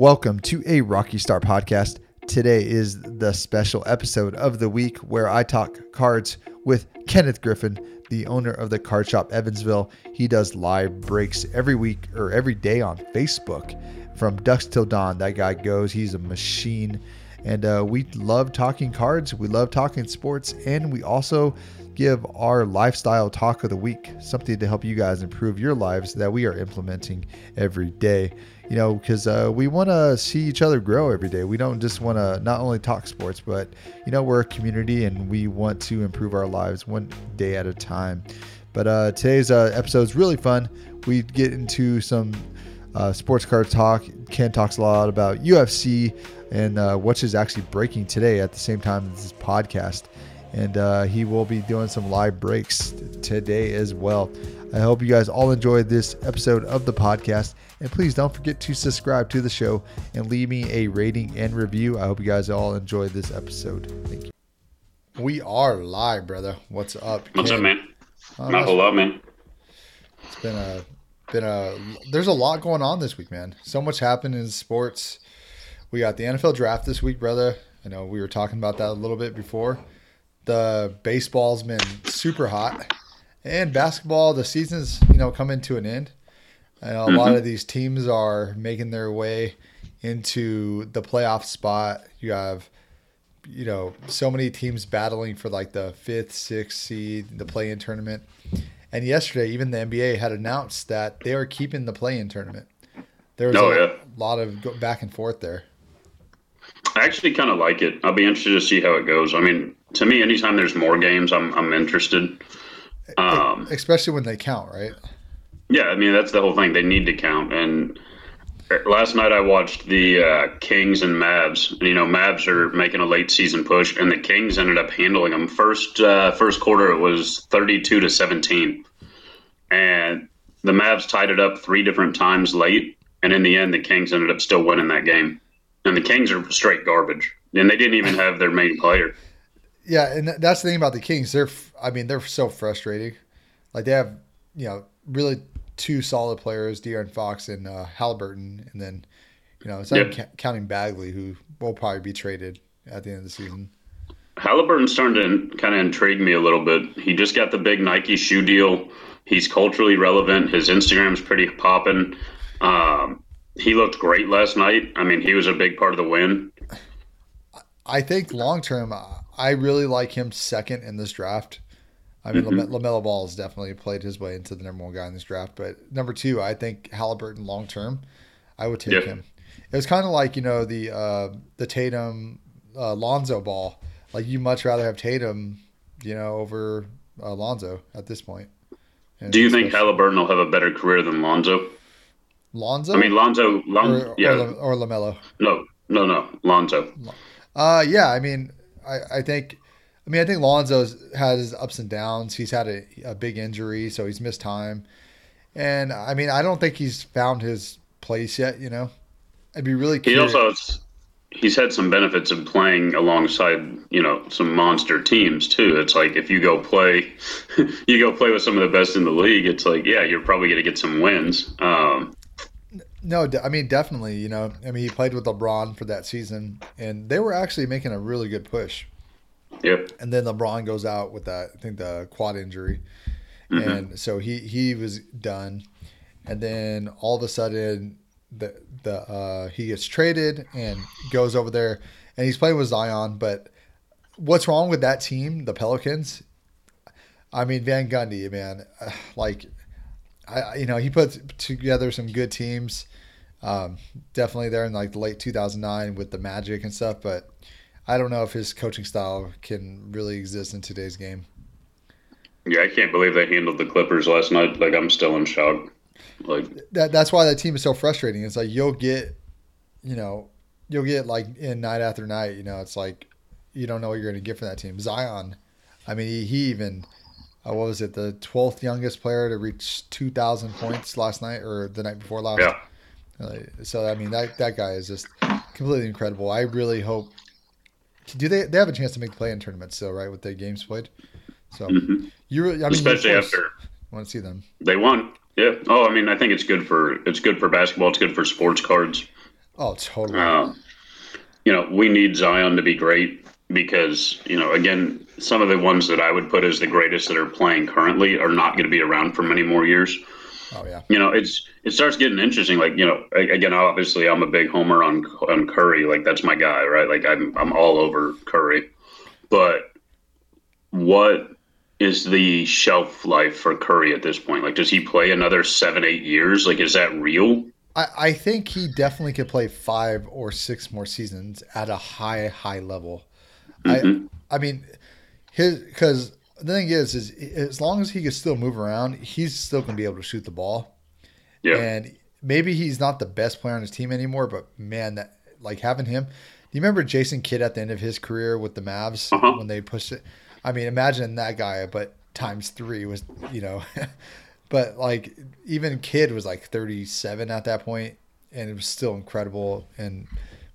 Welcome to a Rocky Star podcast. Today is the special episode of the week where I talk cards with Kenneth Griffin, the owner of the card shop Evansville. He does live breaks every week or every day on Facebook from dusk till dawn. That guy goes, he's a machine. And uh, we love talking cards, we love talking sports, and we also give our lifestyle talk of the week, something to help you guys improve your lives that we are implementing every day you know, because uh, we want to see each other grow every day. We don't just want to not only talk sports, but you know, we're a community and we want to improve our lives one day at a time. But uh, today's uh, episode is really fun. We get into some uh, sports card talk. Ken talks a lot about UFC and uh, which is actually breaking today at the same time as this podcast. And uh, he will be doing some live breaks today as well. I hope you guys all enjoyed this episode of the podcast. And please don't forget to subscribe to the show and leave me a rating and review. I hope you guys all enjoyed this episode. Thank you. We are live, brother. What's up? What's up, man? Uh, Not a lot, man. It's been a been a there's a lot going on this week, man. So much happened in sports. We got the NFL draft this week, brother. I know we were talking about that a little bit before. The baseball's been super hot. And basketball, the season's you know coming to an end. And a mm-hmm. lot of these teams are making their way into the playoff spot. You have, you know, so many teams battling for like the fifth, sixth seed, the play-in tournament. And yesterday, even the NBA had announced that they are keeping the play-in tournament. There was oh, a yeah. lot of back and forth there. I actually kind of like it. I'll be interested to see how it goes. I mean, to me, anytime there's more games, I'm I'm interested. Um, Especially when they count, right? Yeah, I mean that's the whole thing. They need to count. And last night I watched the uh, Kings and Mavs. And, you know, Mavs are making a late season push, and the Kings ended up handling them. First uh, first quarter it was thirty two to seventeen, and the Mavs tied it up three different times late. And in the end, the Kings ended up still winning that game. And the Kings are straight garbage, and they didn't even have their main player. Yeah, and that's the thing about the Kings. They're, I mean, they're so frustrating. Like they have, you know, really two solid players, De'Aaron Fox and uh, Halliburton, and then, you know, it's not yep. counting Bagley, who will probably be traded at the end of the season. Halliburton's starting to kind of intrigue me a little bit. He just got the big Nike shoe deal. He's culturally relevant. His Instagram's pretty popping. Um, he looked great last night. I mean, he was a big part of the win. I think long term, I really like him second in this draft. I mean, mm-hmm. LaMelo Ball has definitely played his way into the number one guy in this draft. But number two, I think Halliburton long term, I would take him. It was kind of like you know the uh, the Tatum uh, Lonzo ball. Like you much rather have Tatum, you know, over uh, Lonzo at this point. And Do you think Halliburton will have a better career than Lonzo? Lonzo? I mean Lonzo, Lon- or, yeah, or, or Lamelo. No, no, no, Lonzo. Uh, yeah. I mean, I, I think. I mean, I think Lonzo has his ups and downs. He's had a, a big injury, so he's missed time. And I mean, I don't think he's found his place yet. You know, I'd be really. Curious. He also he's had some benefits of playing alongside you know some monster teams too. It's like if you go play, you go play with some of the best in the league. It's like yeah, you're probably going to get some wins. Um, no, I mean definitely. You know, I mean he played with LeBron for that season, and they were actually making a really good push. Yep. And then LeBron goes out with that, I think the quad injury, mm-hmm. and so he he was done, and then all of a sudden the the uh, he gets traded and goes over there, and he's playing with Zion. But what's wrong with that team, the Pelicans? I mean, Van Gundy, man, like I, you know, he put together some good teams. Um, definitely there in like the late 2009 with the Magic and stuff, but I don't know if his coaching style can really exist in today's game. Yeah, I can't believe they handled the Clippers last night. Like I'm still in shock. Like that that's why that team is so frustrating. It's like you'll get you know, you'll get like in night after night, you know, it's like you don't know what you're gonna get from that team. Zion, I mean he, he even uh, what was it, the 12th youngest player to reach 2,000 points last night or the night before last. Yeah. So I mean that that guy is just completely incredible. I really hope. Do they they have a chance to make the play in tournaments still, right? With the games played. So mm-hmm. you really, I mean, especially after want to see them. They won. Yeah. Oh, I mean, I think it's good for it's good for basketball. It's good for sports cards. Oh, totally. Uh, you know, we need Zion to be great because you know, again, some of the ones that I would put as the greatest that are playing currently are not going to be around for many more years. Oh yeah. You know, it's it starts getting interesting. Like you know, again, obviously, I'm a big homer on on Curry. Like that's my guy, right? Like I'm I'm all over Curry, but what is the shelf life for Curry at this point? Like, does he play another seven, eight years? Like, is that real? I, I think he definitely could play five or six more seasons at a high, high level. Mm-hmm. I I mean, his because the thing is, is as long as he can still move around, he's still gonna be able to shoot the ball. Yeah. And maybe he's not the best player on his team anymore, but man, that like having him. Do you remember Jason Kidd at the end of his career with the Mavs uh-huh. when they pushed it? I mean, imagine that guy, but times three was, you know, but like even Kidd was like 37 at that point, and it was still incredible and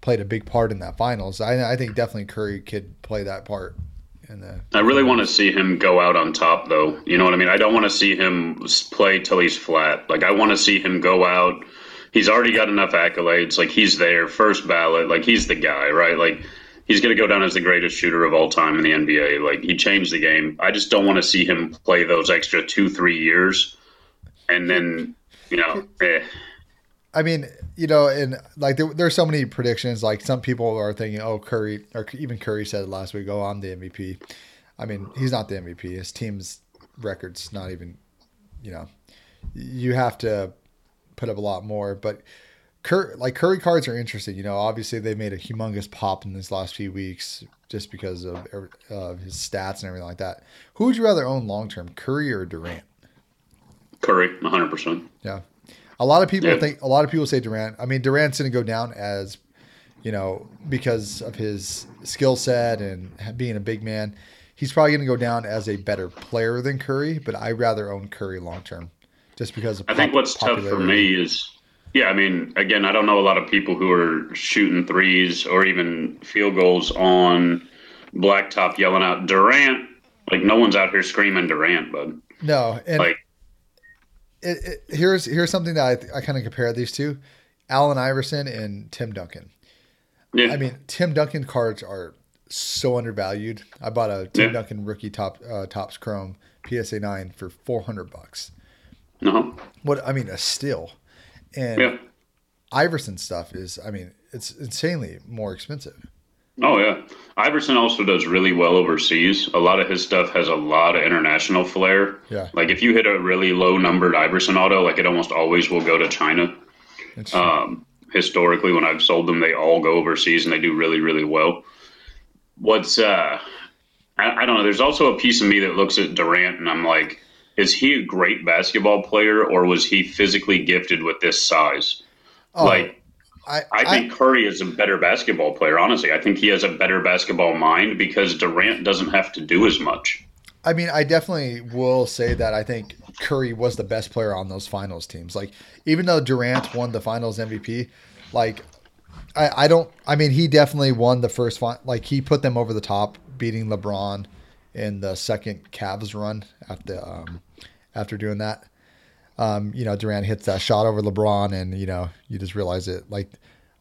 played a big part in that finals. I, I think definitely Curry could play that part. In the, I really want to see him go out on top, though. You know what I mean? I don't want to see him play till he's flat. Like I want to see him go out. He's already got enough accolades. Like he's there, first ballot. Like he's the guy, right? Like he's going to go down as the greatest shooter of all time in the NBA. Like he changed the game. I just don't want to see him play those extra two, three years, and then you know. Eh. I mean, you know, and like there, there's so many predictions. Like some people are thinking, oh, Curry, or even Curry said last week, oh, I'm the MVP. I mean, he's not the MVP. His team's record's not even, you know, you have to put up a lot more. But Cur- like Curry cards are interesting. You know, obviously they made a humongous pop in these last few weeks just because of uh, his stats and everything like that. Who would you rather own long term, Curry or Durant? Curry, 100. percent Yeah, a lot of people yeah. think a lot of people say Durant. I mean, Durant's going to go down as you know because of his skill set and being a big man. He's probably going to go down as a better player than Curry, but I rather own Curry long term, just because. I think what's tough for me is yeah, I mean, again, I don't know a lot of people who are shooting threes or even field goals on blacktop yelling out Durant. Like no one's out here screaming Durant, bud. No, and like it, it, here's here's something that I, I kind of compare these two: Allen Iverson and Tim Duncan. Yeah. I mean, Tim Duncan cards are so undervalued. I bought a Tim yeah. Duncan rookie top uh, Topps Chrome PSA nine for four hundred bucks. Uh-huh. What I mean, a steal. And yeah. Iverson stuff is, I mean, it's insanely more expensive. Oh yeah, Iverson also does really well overseas. A lot of his stuff has a lot of international flair. Yeah, like if you hit a really low numbered Iverson auto, like it almost always will go to China. Um, historically, when I've sold them, they all go overseas and they do really really well. What's uh, I, I don't know. There's also a piece of me that looks at Durant and I'm like, is he a great basketball player or was he physically gifted with this size? Oh, like, I, I think I, Curry is a better basketball player, honestly. I think he has a better basketball mind because Durant doesn't have to do as much. I mean, I definitely will say that I think Curry was the best player on those finals teams. Like, even though Durant won the finals MVP, like, I, I don't, I mean, he definitely won the first, like, he put them over the top, beating LeBron in the second Cavs run the um, after doing that. Um, you know, Durant hits that shot over LeBron, and you know, you just realize it. Like,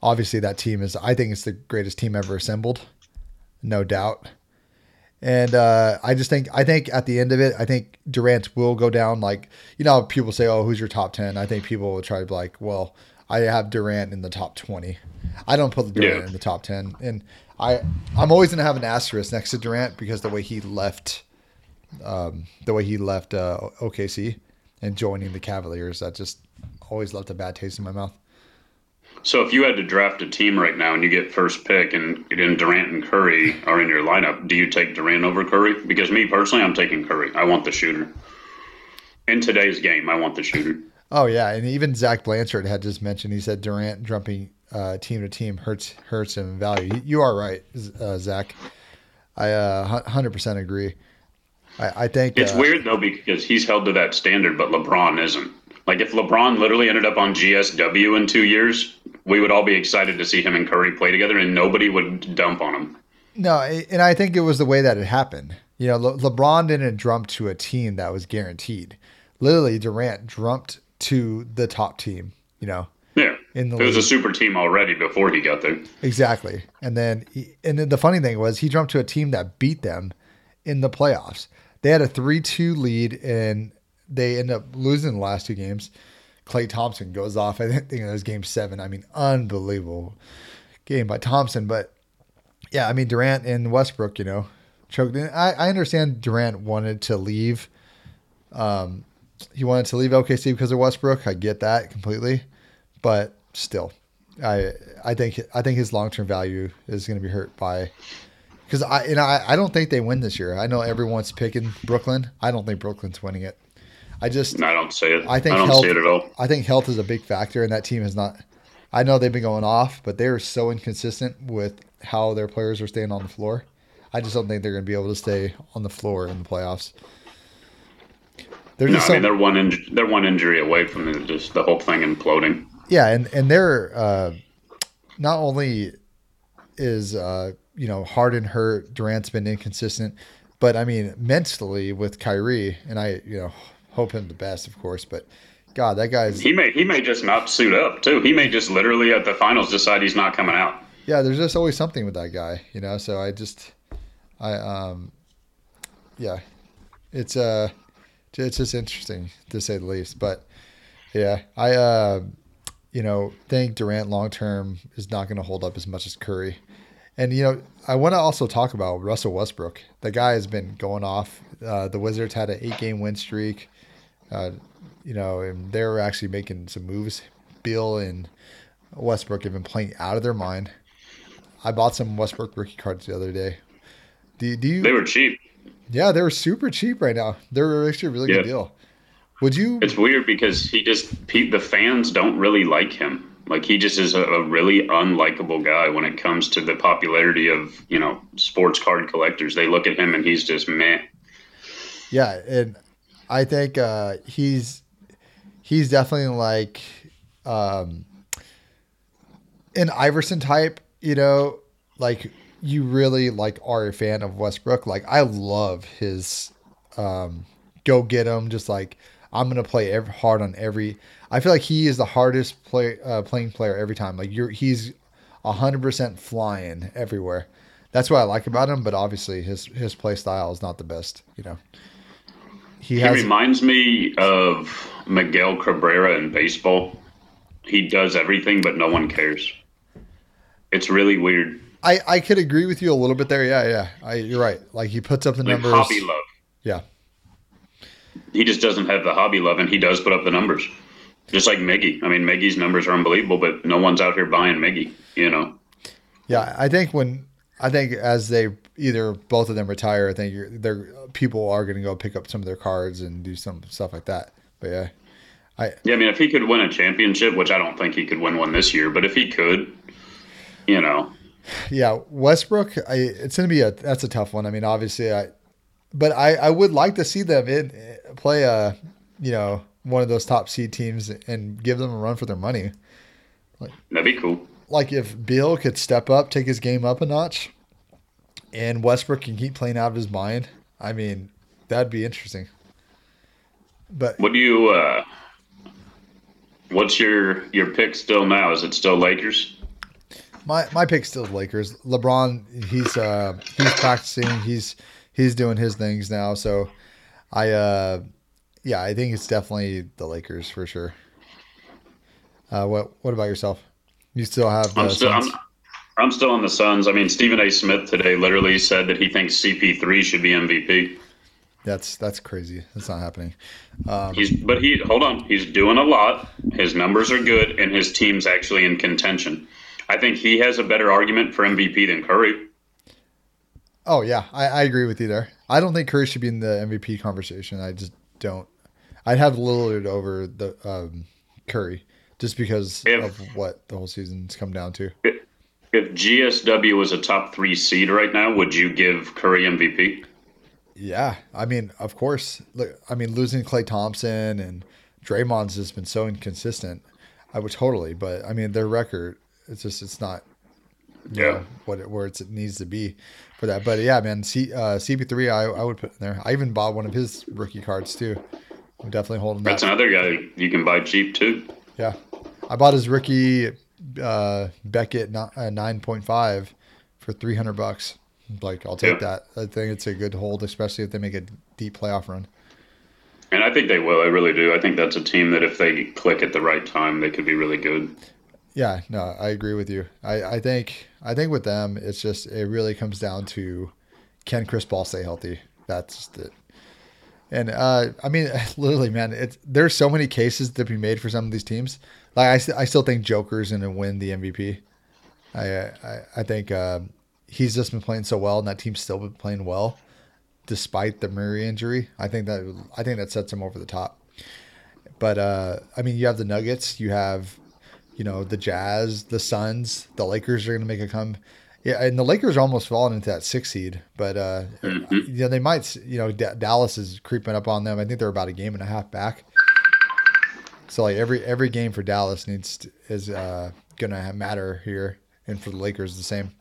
obviously, that team is. I think it's the greatest team ever assembled, no doubt. And uh, I just think, I think at the end of it, I think Durant will go down. Like, you know, people say, "Oh, who's your top 10? I think people will try to be like, "Well, I have Durant in the top 20. I don't put Durant yeah. in the top 10. And I, I'm always going to have an asterisk next to Durant because the way he left um, the way he left uh, OKC and joining the Cavaliers. That just always left a bad taste in my mouth. So if you had to draft a team right now and you get first pick and, and Durant and Curry are in your lineup, do you take Durant over Curry? Because me personally, I'm taking Curry. I want the shooter. In today's game, I want the shooter. Oh yeah, and even Zach Blanchard had just mentioned he said Durant jumping uh, team to team hurts hurts him in value. You are right, uh, Zach. I uh, hundred percent agree. I, I think it's uh, weird though because he's held to that standard, but LeBron isn't. Like if LeBron literally ended up on GSW in two years, we would all be excited to see him and Curry play together, and nobody would dump on him. No, and I think it was the way that it happened. You know, Le- LeBron didn't jump to a team that was guaranteed. Literally, Durant jumped to the top team. You know. Yeah. in the It was league. a super team already before he got there. Exactly. And then, he, and then the funny thing was, he jumped to a team that beat them in the playoffs. They had a 3 2 lead and they end up losing the last two games. Klay Thompson goes off. I think it was game seven. I mean, unbelievable game by Thompson. But yeah, I mean, Durant and Westbrook, you know, choked. And I, I understand Durant wanted to leave. Um, he wanted to leave OKC because of Westbrook. I get that completely. But still, I I think I think his long term value is going to be hurt by because I and I, I don't think they win this year. I know everyone's picking Brooklyn. I don't think Brooklyn's winning it. I just I don't see it. I think don't health, see it at all. I think health is a big factor, and that team is not. I know they've been going off, but they're so inconsistent with how their players are staying on the floor. I just don't think they're going to be able to stay on the floor in the playoffs. They're No, just I mean they're one inj- they're one injury away from the, just the whole thing imploding. yeah, and and they're uh, not only is uh, you know Harden hurt, Durant's been inconsistent, but I mean mentally with Kyrie, and I you know hope him the best, of course, but God, that guy's He may he may just not suit up too. He may just literally at the finals decide he's not coming out. yeah, there's just always something with that guy, you know. So I just, I um, yeah, it's uh, it's just interesting to say the least. But yeah, I uh, you know, think Durant long term is not going to hold up as much as Curry. And you know, I want to also talk about Russell Westbrook. The guy has been going off. Uh, the Wizards had an eight game win streak. Uh, you know, and they're actually making some moves. Beal and Westbrook have been playing out of their mind. I bought some Westbrook rookie cards the other day. Do, do you? They were cheap. yeah, they were super cheap right now. They're actually a really Yeah. good deal. Would you? It's weird because he just the fans don't really like him. Like he just is a, a really unlikable guy when it comes to the popularity of you know sports card collectors. They look at him and he's just meh. Yeah, and I think uh, he's he's definitely like um, an Iverson type. You know, like you really like are a fan of Westbrook. Like I love his um, go get him. Just like I'm gonna play every, hard on every. I feel like he is the hardest play uh, playing player every time. Like you're he's hundred percent flying everywhere. That's what I like about him. But obviously his his play style is not the best. You know. He He has reminds me of Miguel Cabrera in baseball. He does everything, but no one cares. It's really weird. I, I could agree with you a little bit there. Yeah, yeah. I, you're right. Like he puts up the Like numbers. hobby love. Yeah. He just doesn't have the hobby love, and he does put up the numbers. Just like Miggy. I mean, Miggy's numbers are unbelievable, but no one's out here buying Miggy. You know. Yeah. I think when I think as they either both of them retire, I think you're, people are going to go pick up some of their cards and do some stuff like that. But yeah, I, Yeah, I mean, if he could win a championship, which I don't think he could win one this year, but if he could, you know, yeah. Westbrook, I, it's going to be a that's a tough one. I mean, obviously, I but I I would like to see them in play a you know one of those top seed teams and give them a run for their money. Like, that'd be cool. like if Beal could step up, take his game up a notch, and Westbrook can keep playing out of his mind, I mean, that'd be interesting. But What do you? uh What's your your pick still now? Is it still Lakers? my my pick still Lakers. LeBron, he's uh he's practicing, he's he's doing his things now. So I uh yeah, I think it's definitely the Lakers for sure. Uh, what what about yourself? You still have the I'm still. I'm, I'm still on the Suns. I mean, Stephen A. Smith today literally said that he thinks CP3 should be MVP. That's that's crazy. That's not happening. He's but he hold on. He's doing a lot. His numbers are good, and his team's actually in contention. I think he has a better argument for MVP than Curry. Oh yeah, I, I agree with you there. I don't think Curry should be in the MVP conversation. I just don't. I'd have Lillard over the um, Curry just because If- of what the whole season's come down to. If GSW was a top three seed right now, would you give Curry MVP? Yeah, I mean, of course. Look, I mean, losing Klay Thompson and Draymond's just been so inconsistent. I would totally, but I mean, their record, it's just it's not Yeah. know, what it, where it's, it needs to be for that. But yeah, man, C, uh, CP3, I, I would put in there. I even bought one of his rookie cards too. I'm definitely holding that. That's another guy you can buy cheap too. Yeah, I bought his rookie uh, Beckett uh, nine point five for three hundred bucks. Like I'll take yeah. that. I think it's a good hold, especially if they make a deep playoff run. And I think they will. I really do. I think that's a team that if they click at the right time, they could be really good. Yeah, no, I agree with you. I, I think I think with them, it's just it really comes down to can Chris Paul stay healthy? That's it. And uh, I mean, literally, man, it's there's so many cases to be made for some of these teams. Like I, I still think Joker's gonna win the MVP. I I, I think uh, he's just been playing so well, and that team's still been playing well, despite the Murray injury. I think that I think that sets him over the top. But uh, I mean, you have the Nuggets, you have you know, the Jazz, the Suns, the Lakers are to make a come. Yeah, and the Lakers are almost falling into that six seed, but uh, mm-hmm. you know they might. You know, D- Dallas is creeping up on them. I think they're about a game and a half back. So like every every game for Dallas needs to, is uh, gonna matter here, and for the Lakers the same.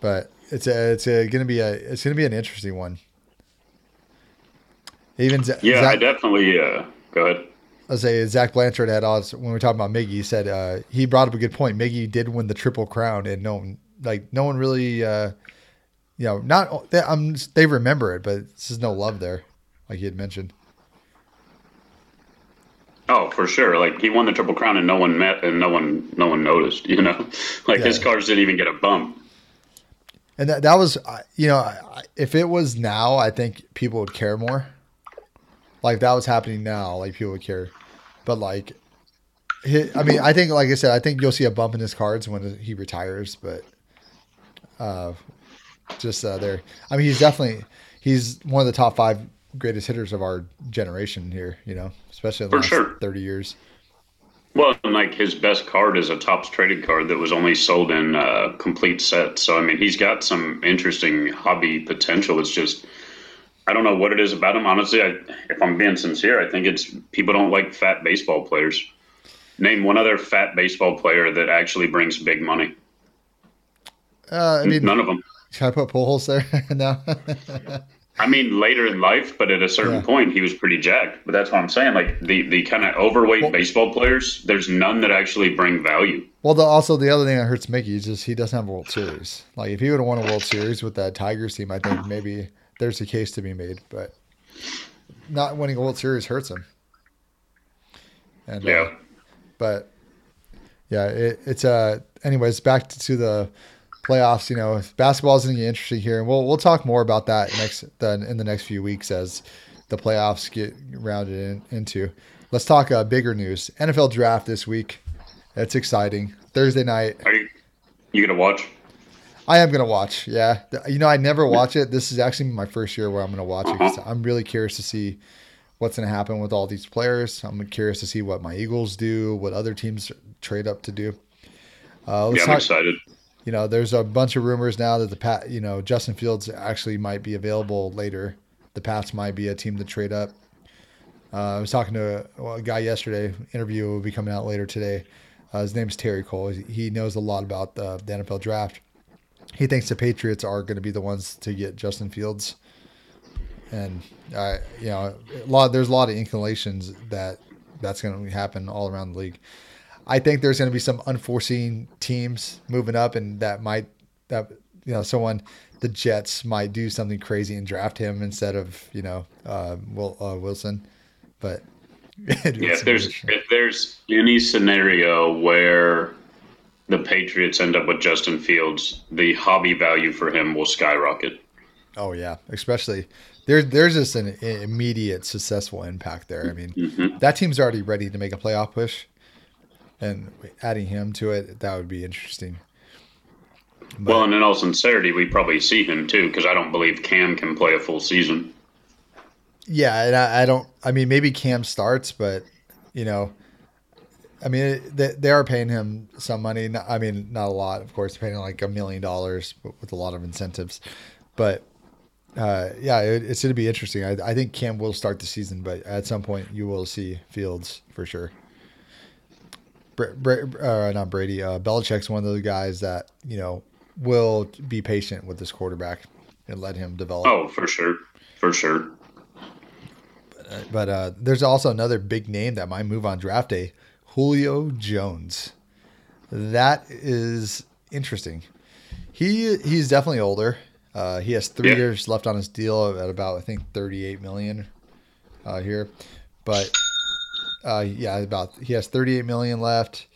But it's a it's a, gonna be a it's gonna be an interesting one. Even yeah, Zach, I definitely uh, go ahead. I say Zach Blanchard had odds when we were talking about Miggy. He said uh, he brought up a good point. Miggy did win the triple crown, and no one like no one really, uh, you know, not they, um, they remember it, but this is no love there, like he had mentioned. Oh, for sure. Like he won the triple crown, and no one met, and no one, no one noticed. You know, like yeah. his cars didn't even get a bump. And that that was, you know, if it was now, I think people would care more like that was happening now, like people would care. But like, I mean, I think, like I said, I think you'll see a bump in his cards when he retires. But uh, just uh, there, I mean, he's definitely he's one of the top five greatest hitters of our generation here. You know, especially in the For last sure. thirty years. Well, like his best card is a Topps traded card that was only sold in uh, complete sets. So I mean, he's got some interesting hobby potential. It's just I don't know what it is about him. Honestly, I, if I'm being sincere, I think it's people don't like fat baseball players. Name one other fat baseball player that actually brings big money. Uh, I mean, none of them. Can I put Pujols there? no. I mean, later in life, but at a certain yeah. point, he was pretty jacked. But that's what I'm saying. Like the the kind of overweight well, baseball players, there's none that actually bring value. Well, the, also the other thing that hurts Miggy is just he doesn't have a World Series. Like if he would have won a World Series with that Tigers team, I think maybe there's a case to be made, but not winning a World Series hurts him. And uh, yeah, uh, but yeah, it, it's uh. Anyways, back to, to the playoffs. You know, basketball is going to interesting here, and we'll we'll talk more about that next then in the next few weeks as the playoffs get rounded in, into. Let's talk uh, bigger news. NFL draft this week. It's exciting. Thursday night. Are you you gonna watch? I am gonna watch. Yeah, you know, I never watch it. This is actually my first year where I'm gonna watch it. Cause I'm really curious to see what's gonna happen with all these players. I'm curious to see what my Eagles do, what other teams trade up to do. Uh, yeah, I'm talk, excited. You know, there's a bunch of rumors now that the Pat, you know, Justin Fields actually might be available later. The Pats might be a team to trade up. Uh, I was talking to a, a, guy yesterday. Interview will be coming out later today. Uh, his name's Terry Cole. He knows a lot about the, the NFL draft he thinks the Patriots are going to be the ones to get Justin Fields, and I, you know, a lot. There's a lot of inclinations that that's going to happen all around the league. I think there's going to be some unforeseen teams moving up, and that might that you know someone the Jets might do something crazy and draft him instead of you know uh, Will, uh, Wilson, but yeah, if there's if there's any scenario where the Patriots end up with Justin Fields, the hobby value for him will skyrocket. Oh yeah, especially there's there's just an immediate successful impact there. I mean, mm-hmm. that team's already ready to make a playoff push, and adding him to it that would be interesting. But, well, and in all sincerity, we probably see him too because I don't believe Cam can play a full season. Yeah, and I, I don't. I mean, maybe Cam starts, but you know, I mean, they, they are paying him some money. I mean, not a lot, of course, paying like a million dollars with a lot of incentives. But uh, yeah, it, it's going to be interesting. I, I, think Cam will start the season, but at some point you will see Fields for sure. Bra- Bra- uh, not Brady. Uh, Belichick's one of those guys that you know will be patient with this quarterback and let him develop. Oh, for sure, for sure. But, uh, but uh, there's also another big name that might move on draft day Julio Jones. That is interesting. He he's definitely older. Uh, he has three Yeah. years left on his deal at about I think 38 million uh, here, but uh, yeah, about he has 38 million left.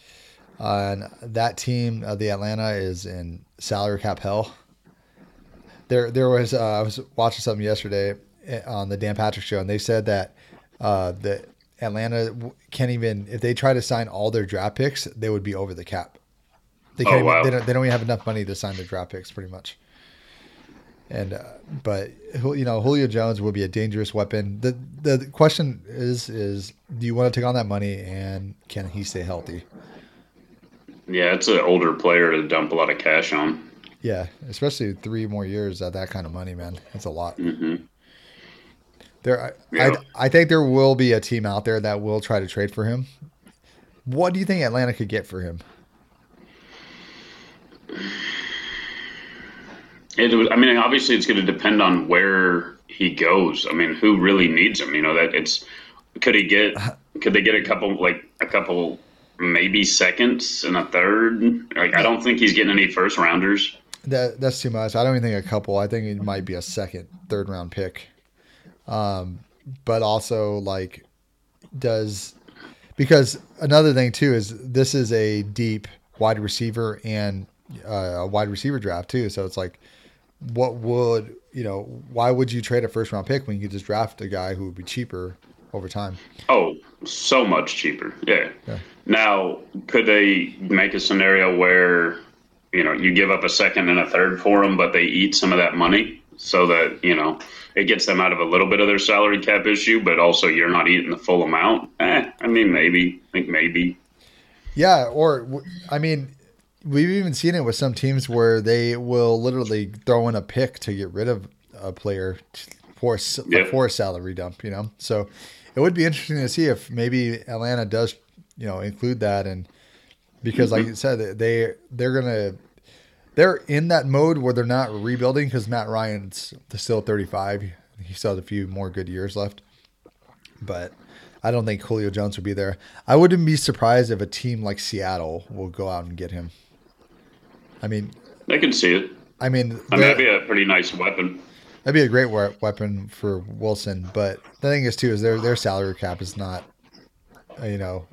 Uh, and that team, uh, the Atlanta, is in salary cap hell. There, there was uh, I was watching something yesterday eh, on the Dan Patrick show, and they said that uh, the Atlanta can't even if they try to sign all their draft picks, they would be over the cap. They Oh, can't. even- wow. they don't. They don't even have enough money to sign their draft picks, pretty much. And uh, but you know Julio Jones will be a dangerous weapon. The, the question is is do you want to take on that money and can he stay healthy? Yeah, it's an older player to dump a lot of cash on. Yeah, especially three more years at that kind of money, man. That's a lot. hmm There, I, Yeah. I, I think there will be a team out there that will try to trade for him. What do you think Atlanta could get for him? It was, I mean, obviously, it's going to depend on where he goes. I mean, who really needs him? You know, that it's could he get? Uh-huh. Could they get a couple, like a couple, maybe seconds and a third? Like, I don't think he's getting any first rounders. That that's too much. I don't even think a couple. I think it might be a second, third round pick. Um, but also like, does because another thing too is this is a deep wide receiver and uh, a wide receiver draft too. So it's like, what would you know? Why would you trade a first round pick when you could just draft a guy who would be cheaper over time? Oh, so much cheaper. Yeah. Yeah. Now, could they make a scenario where you know you give up a second and a third for them, but they eat some of that money so that you know it gets them out of a little bit of their salary cap issue, but also you're not eating the full amount? Eh, I mean, maybe. I think maybe. Yeah, or I mean, we've even seen it with some teams where they will literally throw in a pick to get rid of a player for a s- Yeah. for a salary dump. You know, so it would be interesting to see if maybe Atlanta does, you know, include that and because, like you said, they they're gonna they're in that mode where they're not rebuilding because Matt Ryan's still 35. He still has a few more good years left, but I don't think Julio Jones would be there. I wouldn't be surprised if a team like Seattle will go out and get him. I mean, They can see it. I mean, I mean, that'd be a pretty nice weapon. that'd be a great we- weapon for Wilson. But the thing is, too, is their their salary cap is not, you know,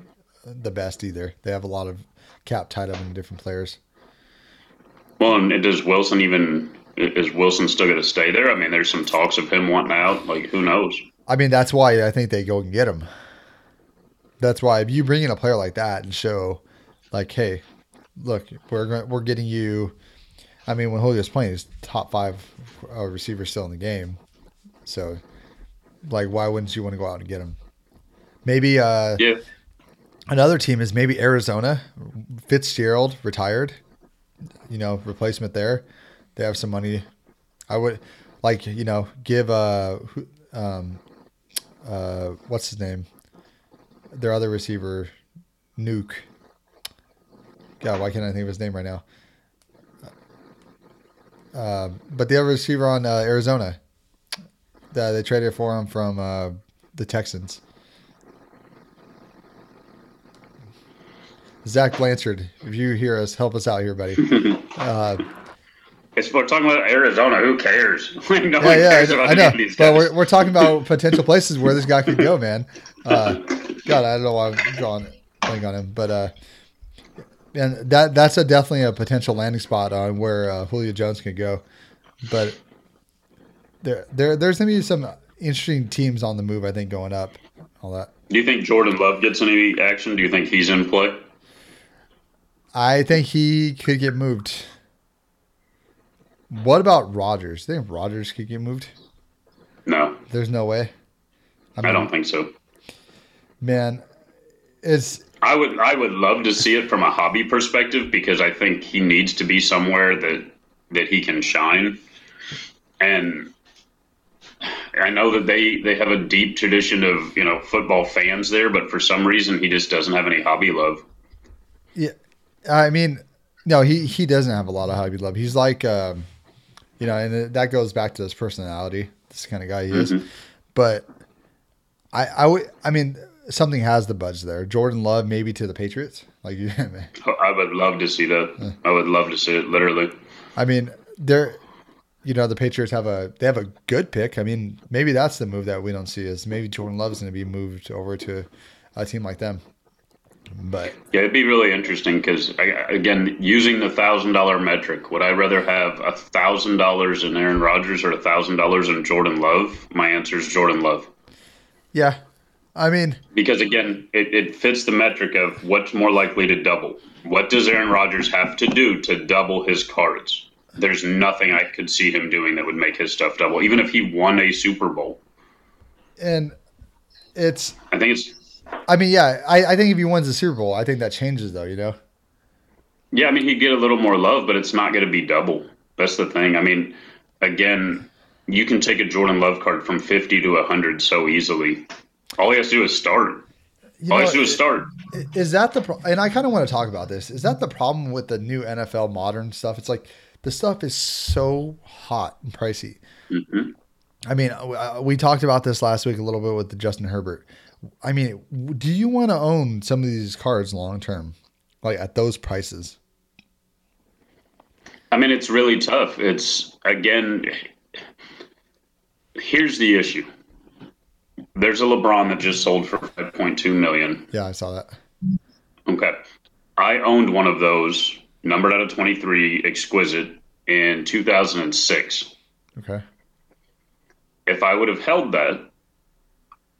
the best either. They have a lot of cap tied up in different players. Well, and does Wilson even is Wilson still going to stay there? I mean, there's some talks of him wanting out. Like, who knows? I mean, that's why I think they go and get him. That's why if you bring in a player like that and show, like, hey, look, we're we're getting you. I mean, when Julio's playing, he's top five uh, receiver still in the game. So, like, why wouldn't you want to go out and get him? Maybe uh, Yeah. another team is maybe Arizona. Fitzgerald retired. You know, replacement there. They have some money. I would like you know give uh um uh what's his name? Their other receiver, Nuk. God, why can't I think of his name right now? Uh, but the other receiver on uh, Arizona, that they traded for him from uh, the Texans. Zach Blanchard, if you hear us, help us out here, buddy. Uh, It's we're talking about Arizona. Who cares? No yeah, one yeah, cares I, about I know. these But we're, we're talking about potential places where this guy could go, man. Uh, God, I don't know why I'm drawing blank on him, but uh, and that that's a definitely a potential landing spot on where uh, Julio Jones could go. But there, there, there's gonna be some interesting teams on the move. I think going up, all that. Do you think Jordan Love gets any action? Do you think he's in play? I think he could get moved. What about Rodgers? Do you think Rodgers could get moved? No, There's no way. I don't think so. Man, it's I would I would love to see it from a hobby perspective because I think he needs to be somewhere that that he can shine. And I know that they they have a deep tradition of, you know, football fans there, but for some reason he just doesn't have any hobby love. Yeah, I mean, no, he he doesn't have a lot of hobby love. He's like, um, you know, and that goes back to his personality. This kind of guy he is. But I I would I mean, something has the budge there. Jordan Love maybe to the Patriots. Like you, I would love to see that. I would love to see it. Literally. I mean, they're you know the Patriots have a they have a good pick. I mean, maybe that's the move that we don't see is maybe Jordan Love is going to be moved over to a team like them. But yeah, it'd be really interesting because again, using the thousand dollar metric, would I rather have a thousand dollars in Aaron Rodgers or a thousand dollars in Jordan Love? My answer is Jordan Love. Yeah, I mean, because again, it, it fits the metric of what's more likely to double. What does Aaron Rodgers have to do to double his cards? There's nothing I could see him doing that would make his stuff double, even if he won a Super Bowl. And it's, I think it's I mean, yeah, I, I think if he wins the Super Bowl, I think that changes though, you know? Yeah, I mean, he'd get a little more love, but it's not going to be double. That's the thing. I mean, again, you can take a Jordan Love card from 50 to 100 so easily. All he has to do is start. You All know, he has to do is start. Is that the pro- and I kind of want to talk about this. Is that the problem with the new NFL modern stuff? It's like the stuff is so hot and pricey. Mm-hmm. I mean, uh, we talked about this last week a little bit with the Justin Herbert. I mean, do you want to own some of these cards long term, like at those prices? I mean, it's really tough. It's again, here's the issue. There's a LeBron that just sold for 5.2 million. Yeah, I saw that. Okay. I owned one of those, numbered out of 23, exquisite in 2006. Okay. If I would have held that,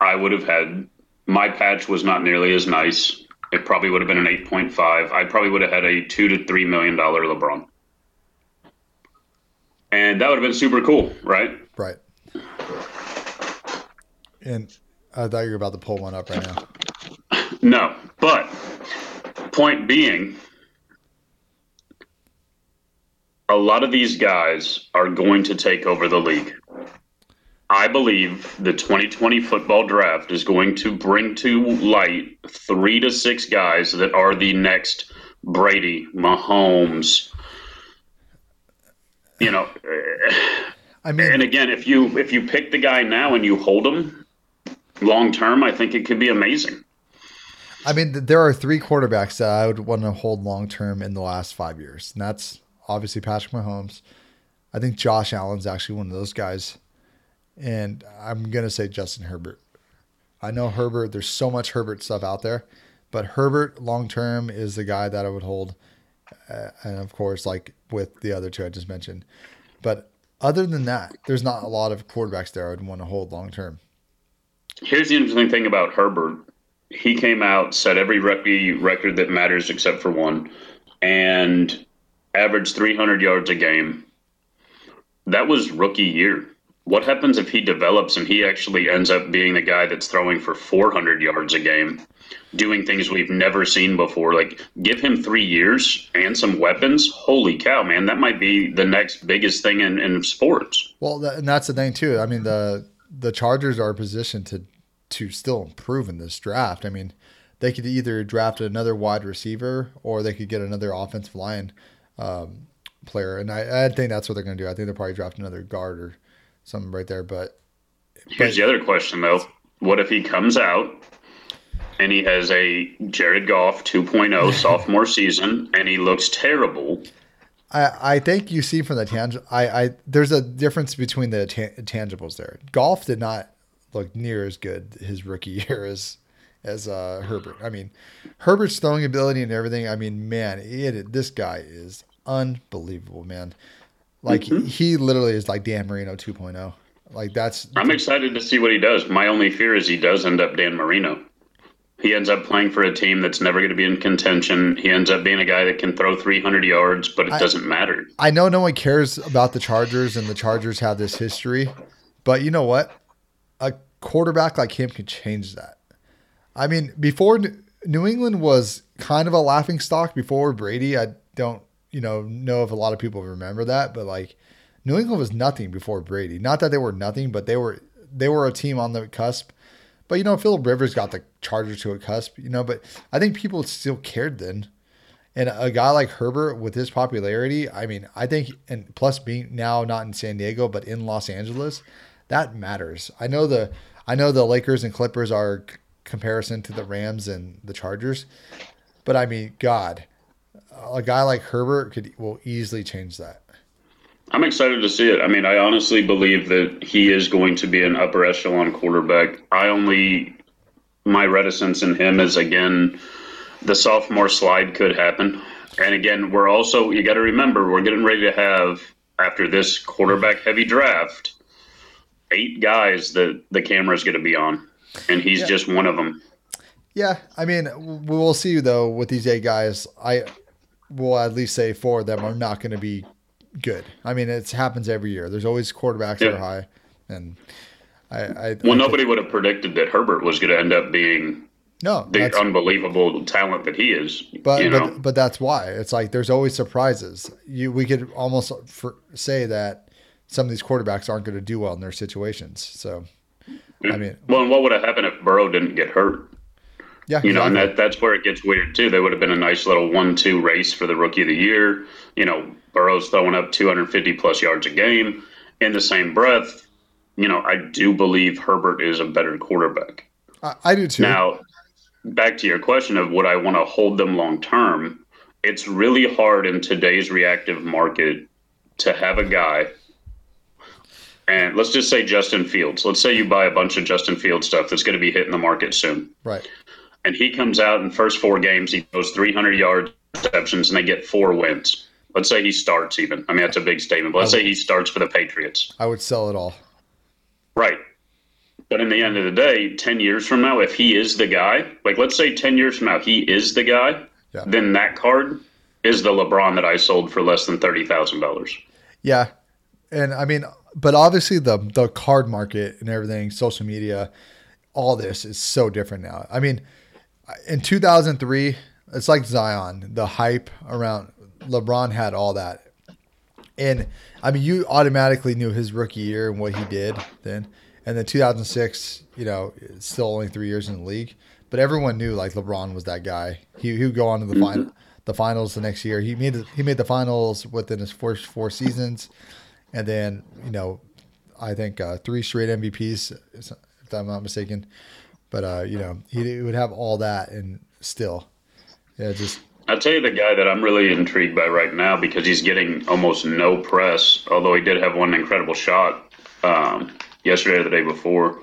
I would have had my patch was not nearly as nice. It probably would have been an 8.5. I probably would have had a two to three million dollar LeBron. And that would have been super cool, right? Right. And I thought you were about to pull one up right now. No, but point being, a lot of these guys are going to take over the league. I believe the 2020 football draft is going to bring to light three to six guys that are the next Brady, Mahomes. You know, I mean, and again, if you if you pick the guy now and you hold him long term, I think it could be amazing. I mean, there are three quarterbacks that I would want to hold long term in the last five years, and that's obviously Patrick Mahomes. I think Josh Allen's actually one of those guys and I'm gonna say Justin Herbert. I know Herbert. There's so much Herbert stuff out there, but Herbert long term is the guy that I would hold, uh, and of course, like with the other two I just mentioned. But other than that, there's not a lot of quarterbacks there I would want to hold long term. Here's the interesting thing about Herbert. He came out, set every record that matters except for one, and averaged 300 yards a game. That was rookie year what happens if he develops and he actually ends up being the guy that's throwing for 400 yards a game, doing things we've never seen before? Like, give him three years and some weapons. Holy cow, man! That might be the next biggest thing in, in sports. Well, that, and that's the thing too. I mean the the Chargers are positioned to to still improve in this draft. I mean, they could either draft another wide receiver or they could get another offensive line um, player, and I, I think that's what they're going to do. I think they'll probably draft another guard or something right there. But here's but, the other question though: What if he comes out and he has a Jared Goff 2.0 sophomore season and he looks terrible? I, I think you see from the tangible. I, I there's a difference between the ta- tangibles there. Goff did not look near as good his rookie year as as uh, Herbert. I mean, Herbert's throwing ability and everything. I mean, man, it, this guy is unbelievable, man. Like mm-hmm. he literally is like Dan Marino 2.0. Like that's. I'm excited to see what he does. My only fear is he does end up Dan Marino. He ends up playing for a team that's never going to be in contention. He ends up being a guy that can throw 300 yards, but it I, doesn't matter. I know no one cares about the Chargers, and the Chargers have this history, but you know what? A quarterback like him can change that. I mean, before New England was kind of a laughing stock before Brady. I don't you know know if a lot of people remember that, but like New England was nothing before Brady. Not that they were nothing, but they were they were a team on the cusp. But you know, Philip Rivers got the Chargers to a cusp. You know, but I think people still cared then. And a guy like Herbert with his popularity, I mean, I think, and plus being now not in San Diego but in Los Angeles, that matters. I know the I know the Lakers and Clippers are comparison to the Rams and the Chargers. But I mean, God, a guy like Herbert could will easily change that. I'm excited to see it. I mean, I honestly believe that he is going to be an upper echelon quarterback. I only my reticence in him is again the sophomore slide could happen. And again, we're also you got to remember we're getting ready to have after this quarterback heavy draft eight guys that the camera is going to be on, and he's Yeah. just one of them. Yeah, I mean, we'll see though with these eight guys. I will at least say four of them are not going to be good. I mean, it happens every year. There's always quarterbacks that are high, and I, I Well, I nobody would have predicted that Herbert was going to end up being no, the unbelievable talent that he is. but you know, but but that's why it's like there's always surprises. You we could almost for, say that some of these quarterbacks aren't going to do well in their situations. So, I mean, well, and what would have happened if Burrow didn't get hurt? Yeah, You know, and that that's where it gets weird too. They would have been a nice little one-two race for the rookie of the year. You know, Burrow's throwing up 250 plus yards a game. In the same breath, you know, I do believe Herbert is a better quarterback. I, I do too. Now, back to your question of would I want to hold them long term? It's really hard in today's reactive market to have a guy. And let's just say Justin Fields. Let's say you buy a bunch of Justin Fields stuff that's going to be hitting the market soon right. And he comes out in the first four games, he goes 300 yards, receptions, and they get four wins. Let's say he starts even. I mean, that's a big statement, but let's say he starts for the Patriots. I would sell it all. Right. But in the end of the day, 10 years from now, if he is the guy, like let's say 10 years from now, he is the guy, Yeah. then that card is the LeBron that I sold for less than $30,000. Yeah, and I mean, but obviously the the card market and everything, social media, all this is so different now. I mean, in 2003, it's like Zion. The hype around LeBron had all that, and I mean, you automatically knew his rookie year and what he did then, and then 2006, you know, still only three years in the league, but everyone knew like LeBron was that guy. He he would go on to the final. The finals the next year. He made the, he made the finals within his first four seasons, and then you know, I think uh, three straight MVPs, if I'm not mistaken. But uh, you know, he would have all that, and still, yeah, just I'll tell you the guy that I'm really intrigued by right now because he's getting almost no press, although he did have one incredible shot um, yesterday or the day before.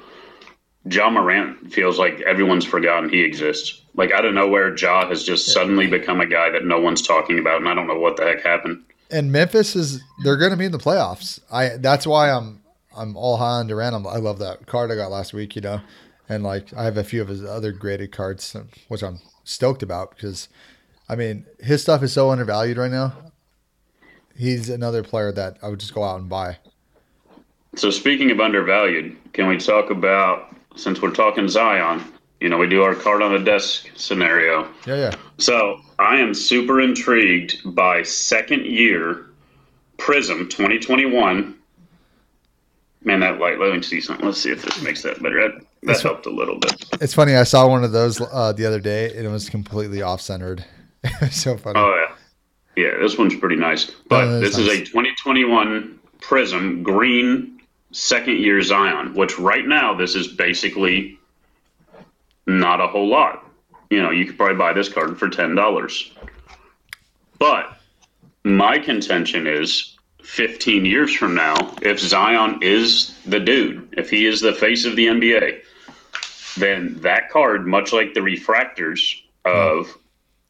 Ja Morant feels like everyone's forgotten he exists. Like out of nowhere, Ja has just suddenly become a guy that no one's talking about, and I don't know what the heck happened. and Memphis is they're going to be in the playoffs. I that's why I'm I'm all high on Durant. I'm, I love that card I got last week, you know, and like I have a few of his other graded cards, um, which I'm stoked about because, I mean, his stuff is so undervalued right now. He's another player that I would just go out and buy. So speaking of undervalued, can we talk about since we're talking Zion? You know, we do our card on the desk scenario. Yeah, yeah. So I am super intrigued by second year Prizm 2021. Man, that light. Let me see something. Let's see if this makes that better. That, that helped a little bit. It's funny. I saw one of those uh, the other day, and it was completely off centered. so funny. Oh yeah, yeah. This one's pretty nice. But Oh, this is a 2021 Prizm green second year Zion, which right now this is basically not a whole lot. You know, you could probably buy this card for ten dollars. But my contention is 15 years from now, if Zion is the dude, if he is the face of the NBA, then that card, much like the refractors of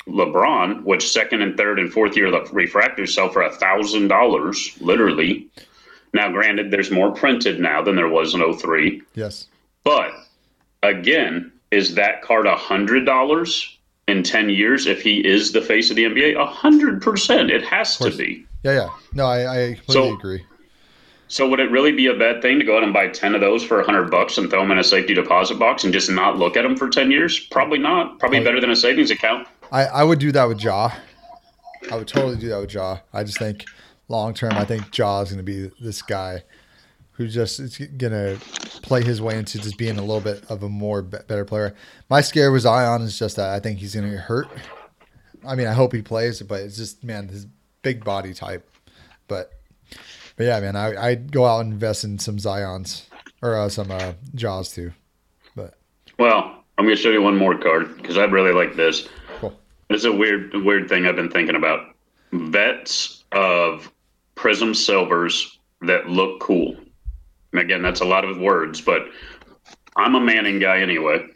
LeBron, which second and third and fourth year the refractors sell for a thousand dollars, literally. Now, granted, there's more printed now than there was in 03, yes. but again, is that card a hundred dollars in 10 years if he is the face of the NBA? A hundred percent. It has to be. Yeah, yeah. No, I, I completely So- agree. So would it really be a bad thing to go out and buy 10 of those for a 100 bucks and throw them in a safety deposit box and just not look at them for 10 years? Probably not. Probably better than a savings account. I, I would do that with Ja. I would totally do that with Ja. I just think long term, I think Ja is going to be this guy who just is going to play his way into just being a little bit of a more better player. My scare with Zion is just that I think he's going to get hurt. I mean, I hope he plays, but it's just man, his big body type. But but yeah, man, I I'd go out and invest in some Zions or uh, some uh, Ja's too. But Well, I'm going to show you one more card because I really like this. Cool. It's a weird, weird thing I've been thinking about. Vets of Prizm Silvers that look cool. And again, that's a lot of words, but I'm a Manning guy anyway.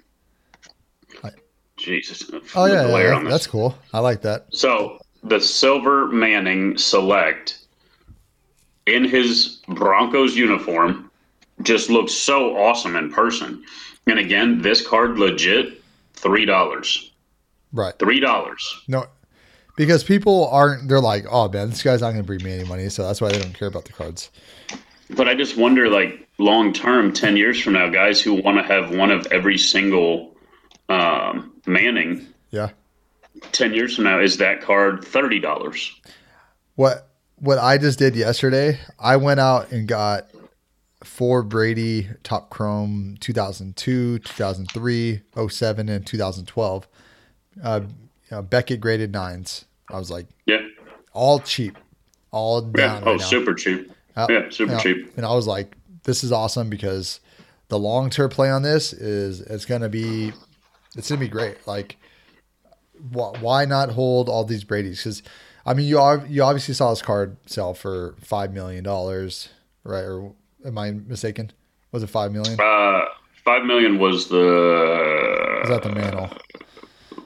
I- Jesus. Oh yeah, yeah, layer that- on this. that's cool. I like that. So the silver Manning select in his Broncos uniform just looks so awesome in person. And again, this card legit three dollars. Right. Three dollars. No, because people aren't. They're like, oh man, this guy's not going to bring me any money, so that's why they don't care about the cards. But I just wonder, like long term, ten years from now, guys who want to have one of every single um, Manning. Yeah. Ten years from now, is that card thirty dollars? What what I just did yesterday, I went out and got four Brady Topps Chrome 2002, 2003, 07, and 2012. Uh, you know, Beckett graded nines. I was like, Yeah. all cheap, all Yeah. down. Oh, right super cheap. Uh, Yeah, super cheap. And I was like, this is awesome because the long term play on this is it's gonna be it's gonna be great. Like, wh- why not hold all these Brady's? Because I mean, you ob- you obviously saw this card sell for five million dollars, right? Or am I mistaken? Was it five million? Uh, five million was the Was that the Mantle?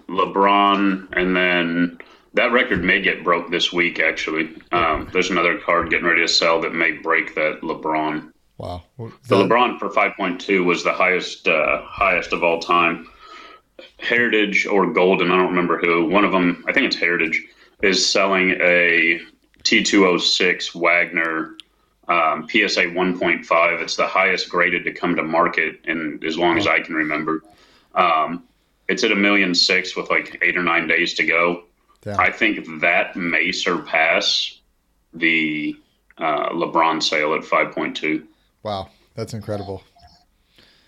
LeBron, and then that record may get broke this week. Actually, um, there's another card getting ready to sell that may break that LeBron. Wow. Is The LeBron for 5.2 was the highest uh, highest of all time. Heritage or Golden, I don't remember who. One of them, I think it's Heritage, is selling a T206 Wagner um, PSA 1.5. It's the highest graded to come to market in as long as I can remember. Um, it's at a million six with like eight or nine days to go. I think that may surpass the uh, LeBron sale at 5.2. wow, that's incredible.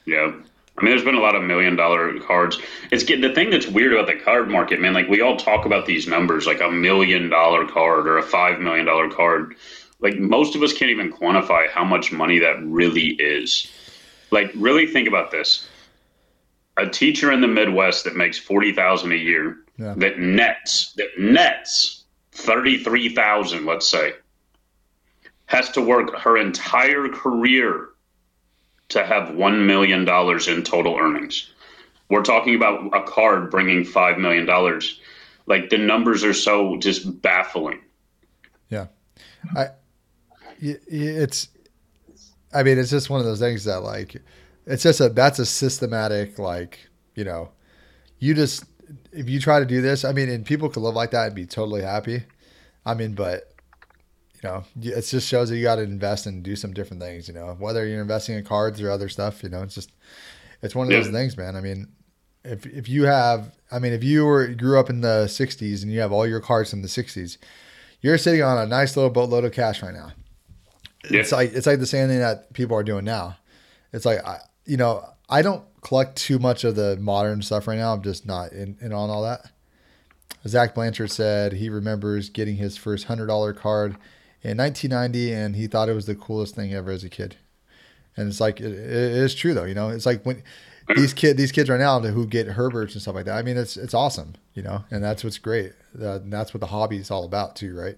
Yeah. I mean, there's been a lot of million dollar cards. It's the thing that's weird about the card market, man. Like we all talk about these numbers, like a million dollar card or a five million dollar card. Like most of us can't even quantify how much money that really is. Like, really think about this: a teacher in the Midwest that makes forty thousand a year, Yeah. that nets that nets thirty three thousand, let's say, has to work her entire career to have $1 million in total earnings. We're talking about a card bringing $5 million. Like the numbers are so just baffling. Yeah, I, it's, I mean, it's just one of those things that like, it's just a that's a systematic like you know, you just if you try to do this, I mean, and people could live like that and be totally happy. I mean, but you know, it just shows that you got to invest and do some different things. You know, whether you're investing in cards or other stuff, you know, it's just it's one of those things, man. I mean, if if you have, I mean, if you were grew up in the '60s and you have all your cards from the '60s, you're sitting on a nice little boatload of cash right now. It's like it's like the same thing that people are doing now. It's like I, you know, I don't collect too much of the modern stuff right now. I'm just not in, in on all that. Zach Blanchard said he remembers getting his first hundred dollar card in 1990, and he thought it was the coolest thing ever as a kid. And it's like it, it is true though. You know, it's like when these kid these kids right now who get Herberts and stuff like that. I mean, it's it's awesome. You know, and that's what's great. Uh, and that's what the hobby is all about too, right?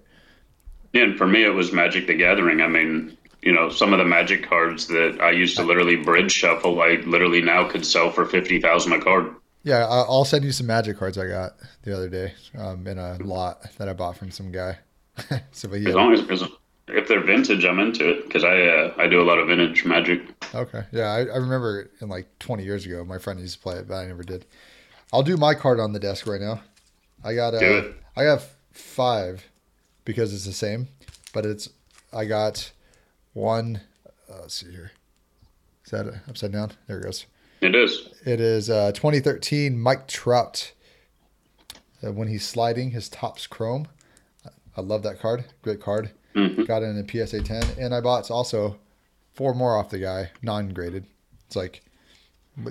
Yeah, and for me, it was Magic the Gathering. I mean, you know, some of the Magic cards that I used to literally bridge shuffle, I literally now could sell for 50000 a card. Yeah, I- I'll send you some magic cards I got the other day um, in a lot that I bought from some guy. so, but As long as, as if they're vintage, I'm into it because I uh, I do a lot of vintage Magic. okay, yeah, I, I remember in like 20 years ago, my friend used to play it, but I never did. I'll do my card on the desk right now. I got uh, Do it. I got five because it's the same, but it's I got one. Uh, let's see here. Is that upside down? There it goes. It is. It is uh, 2013 Mike Trout. Uh, when he's sliding, his Topps Chrome. I love that card. Great card. hmm Got it in a PSA 10. And I bought also four more off the guy, non graded. It's like,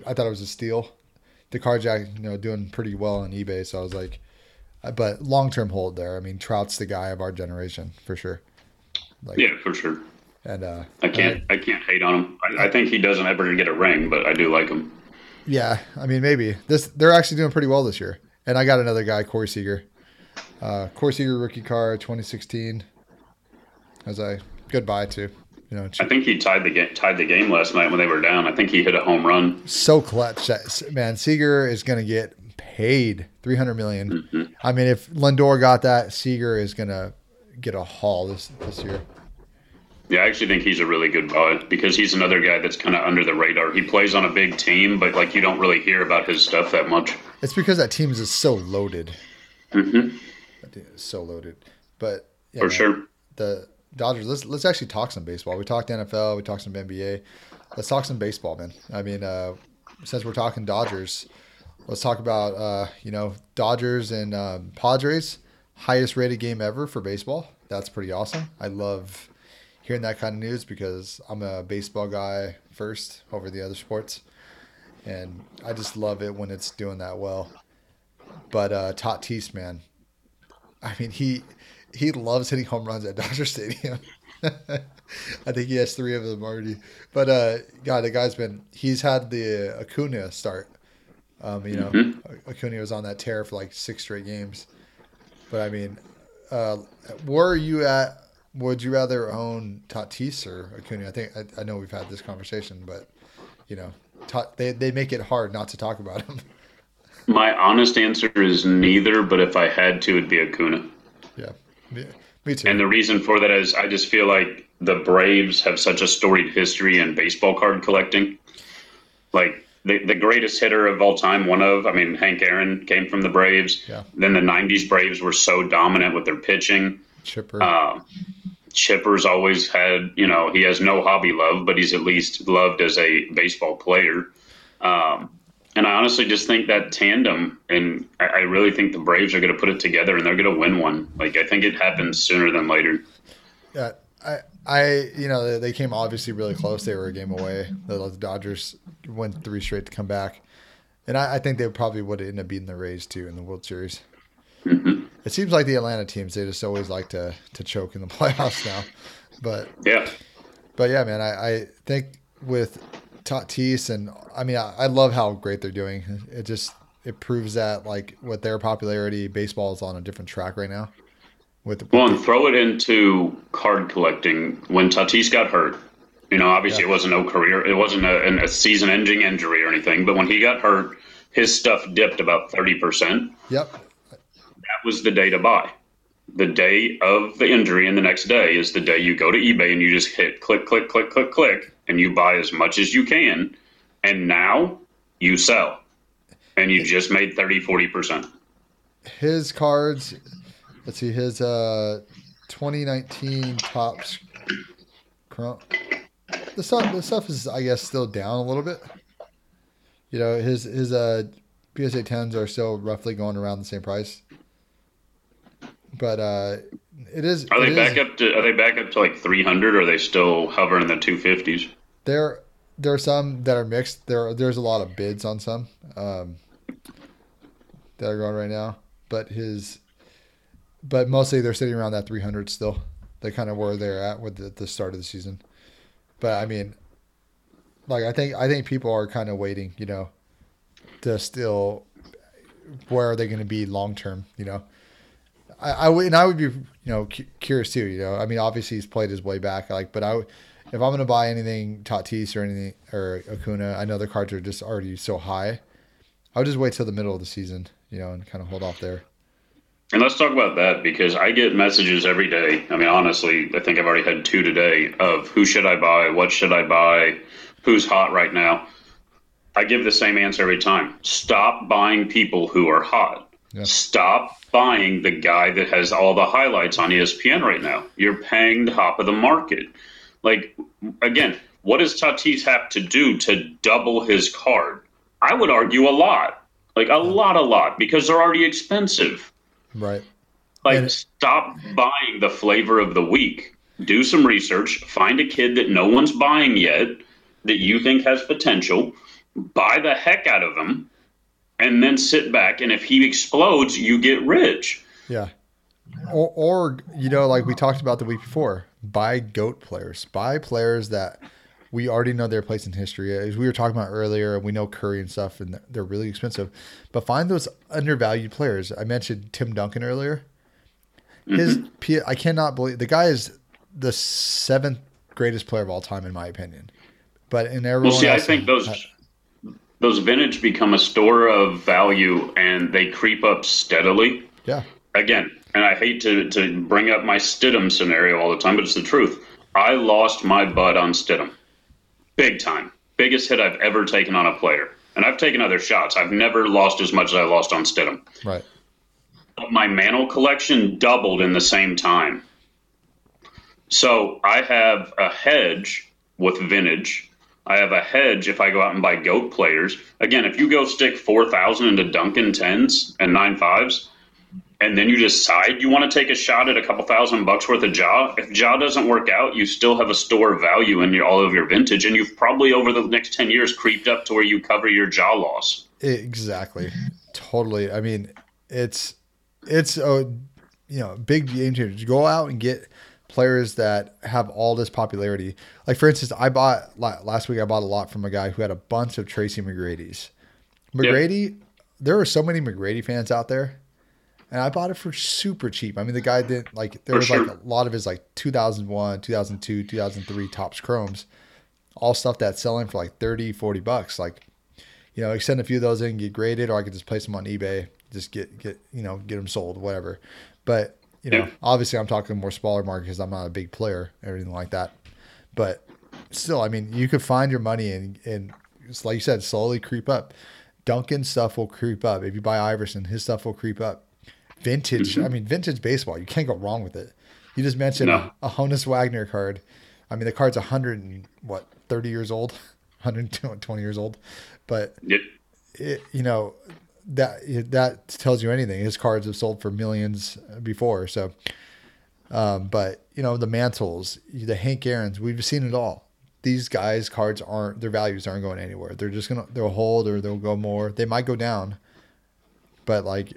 I thought it was a steal. The card jack, you know, doing pretty well on eBay. So I was like, uh, but long term hold there. I mean, Trout's the guy of our generation for sure. Like, Yeah, for sure. And uh, I can't I can't hate on him. I, I think he doesn't ever get a ring, but I do like him. Yeah, I mean maybe this. They're actually doing pretty well this year. And I got another guy, Corey Seager. Uh, Corey Seager rookie card, 2016. As I goodbye to, you know. I think he tied the game tied the game last night when they were down. I think he hit a home run. So clutch, man. Seager is going to get paid 300 million. Mm-hmm. I mean, if Lindor got that, Seager is going to get a haul this this year. Yeah, I actually think he's a really good buy because he's another guy that's kind of under the radar. He plays on a big team, but like you don't really hear about his stuff that much. It's because that team is so loaded. Mm-hmm. So loaded, but yeah, For sure. the Dodgers. Let's let's actually talk some baseball. We talked NFL. We talked some NBA. Let's talk some baseball, man. I mean, uh, since we're talking Dodgers, let's talk about uh, you know Dodgers and um, Padres. Highest rated game ever for baseball. That's pretty awesome. I love hearing that kind of news because I'm a baseball guy first over the other sports, and I just love it when it's doing that well. But uh, Tatis, man, I mean he he loves hitting home runs at Dodger Stadium. I think he has three of them already. But uh, God, the guy's been he's had the Acuna start. Um, you know, Mm-hmm. Acuna was on that tear for like six straight games. But I mean, uh, where are you at? Would you rather own Tatis or Acuna? I think I, I know we've had this conversation, but you know, Ta- they they make it hard not to talk about him. My honest answer is neither, but if I had to, it'd be Acuna. yeah, me, me too. And the reason for that is I just feel like the Braves have such a storied history in baseball card collecting. Like the, the greatest hitter of all time, one of, I mean, Hank Aaron came from the Braves. Yeah. Then the 90s Braves were so dominant with their pitching. Chipper. Uh, Chipper's always had, you know, he has no hobby love, but he's at least loved as a baseball player. Um, and I honestly just think that tandem, and I, I really think the Braves are going to put it together and they're going to win one. Like, I think it happens sooner than later. Yeah, I, I, you know, they, came obviously really close. They were a game away. The, the Dodgers went three straight to come back, and I, I think they probably would end up beating the Rays too in the World Series. Mm-hmm. It seems like the Atlanta teams they just always like to to choke in the playoffs now, but Yeah. but yeah, man, I, I think with Tatis and I mean I, I love how great they're doing. It just it proves that like with their popularity, baseball is on a different track right now. With, Well, and throw it into card collecting. When Tatis got hurt, you know, obviously Yeah. it wasn't no career, it wasn't a, a season-ending injury or anything. But when he got hurt, his stuff dipped about thirty percent. yep, That was the day to buy. The day of the injury and the next day is the day you go to eBay and you just hit click, click, click, click, click, and you buy as much as you can. And now you sell. And you just made 30, 40%. his cards. Let's see his uh 2019 Topps. Chrome. The stuff the stuff is I guess still down a little bit. You know his his uh PSA 10s are still roughly going around the same price. But uh it is Are they is- back up to are they back up to like 300 or are they still hovering in the 250s? there there are some that are mixed. There there's a lot of bids on some um, that are going right now, but his but mostly they're sitting around that 300 still. They kind of where they're at with the, the start of the season. But I mean, like I think I think people are kind of waiting, you know, to still where are they going to be long term, you know. I, I would and I would be you know cu- curious too, you know. I mean, obviously he's played his way back, like, but I if I'm to buy anything Tatis or anything or Acuna, I know the cards are just already so high. I would just wait till the middle of the season, you know, and kind of hold off there. And let's talk about that because I get messages every day. I mean, honestly, I think I've already had two today of who should I buy, what should I buy, who's hot right now. I give the same answer every time. Stop buying people who are hot. Stop buying the guy that has all the highlights on ESPN right now. You're paying top of the market. Like, again, what does Tatis have to do to double his card? I would argue a lot. Like, a lot, a lot, because they're already expensive. Right. Like, And- stop buying the flavor of the week. Do some research. Find a kid that no one's buying yet that you think has potential. Buy the heck out of him, and then sit back. And if he explodes, you get rich. Yeah. Or, or you know, like we talked about the week before, buy goat players. Buy players that we already know their place in history. As we were talking about earlier, we know Curry and stuff, and they're really expensive. But find those undervalued players. I mentioned Tim Duncan earlier. His mm-hmm. I cannot believe the guy is the seventh greatest player of all time in my opinion. But in everyone, well, see, I think those those vintage become a store of value, and they creep up steadily. Yeah. Again, and I hate to to bring up my Stidham scenario all the time, but it's the truth. I lost my butt on Stidham, big time, biggest hit I've ever taken on a player, and I've taken other shots. I've never lost as much as I lost on Stidham. Right. My Mantle collection doubled in the same time. So I have a hedge with vintage. I have a hedge if I go out and buy goat players. Again, if you go stick four thousand into Duncan tens and nine fives, and then you decide you want to take a shot at a couple thousand bucks worth of Ja. If Ja doesn't work out, you still have a store value in your, all of your vintage, and you've probably over the next ten years creeped up to where you cover your Ja loss. Exactly, totally. I mean, it's it's a you know big game changer. Go out and get players that have all this popularity. Like for instance, I bought last week. I bought a lot from a guy who had a bunch of Tracy McGrady's. McGrady, yep. there were so many McGrady fans out there, and I bought it for super cheap. I mean, the guy didn't like there for was sure. like a lot of his like 2001, 2002, 2003 Topps Chromes, all stuff that's selling for like 30, 40 bucks. Like, you know, send a few of those in, get graded, or I could just place them on eBay, just get get you know get them sold, whatever. But you know, obviously I'm talking more smaller market because I'm not a big player, everything like that. But still, I mean, you could find your money and and like you said, slowly creep up. Duncan stuff will creep up. If you buy Iverson, his stuff will creep up. Vintage, mm-hmm. I mean, vintage baseball, you can't go wrong with it. You just mentioned no. a, a Honus Wagner card. I mean, the card's 100 and what, 30 years old, 120 years old. But, yep. it, you know, that that tells you anything. His cards have sold for millions before. So, um, but you know the Mantles, the Hank Aaron's, we've seen it all. These guys' cards aren't their values aren't going anywhere. They're just gonna they'll hold or they'll go more. They might go down, but like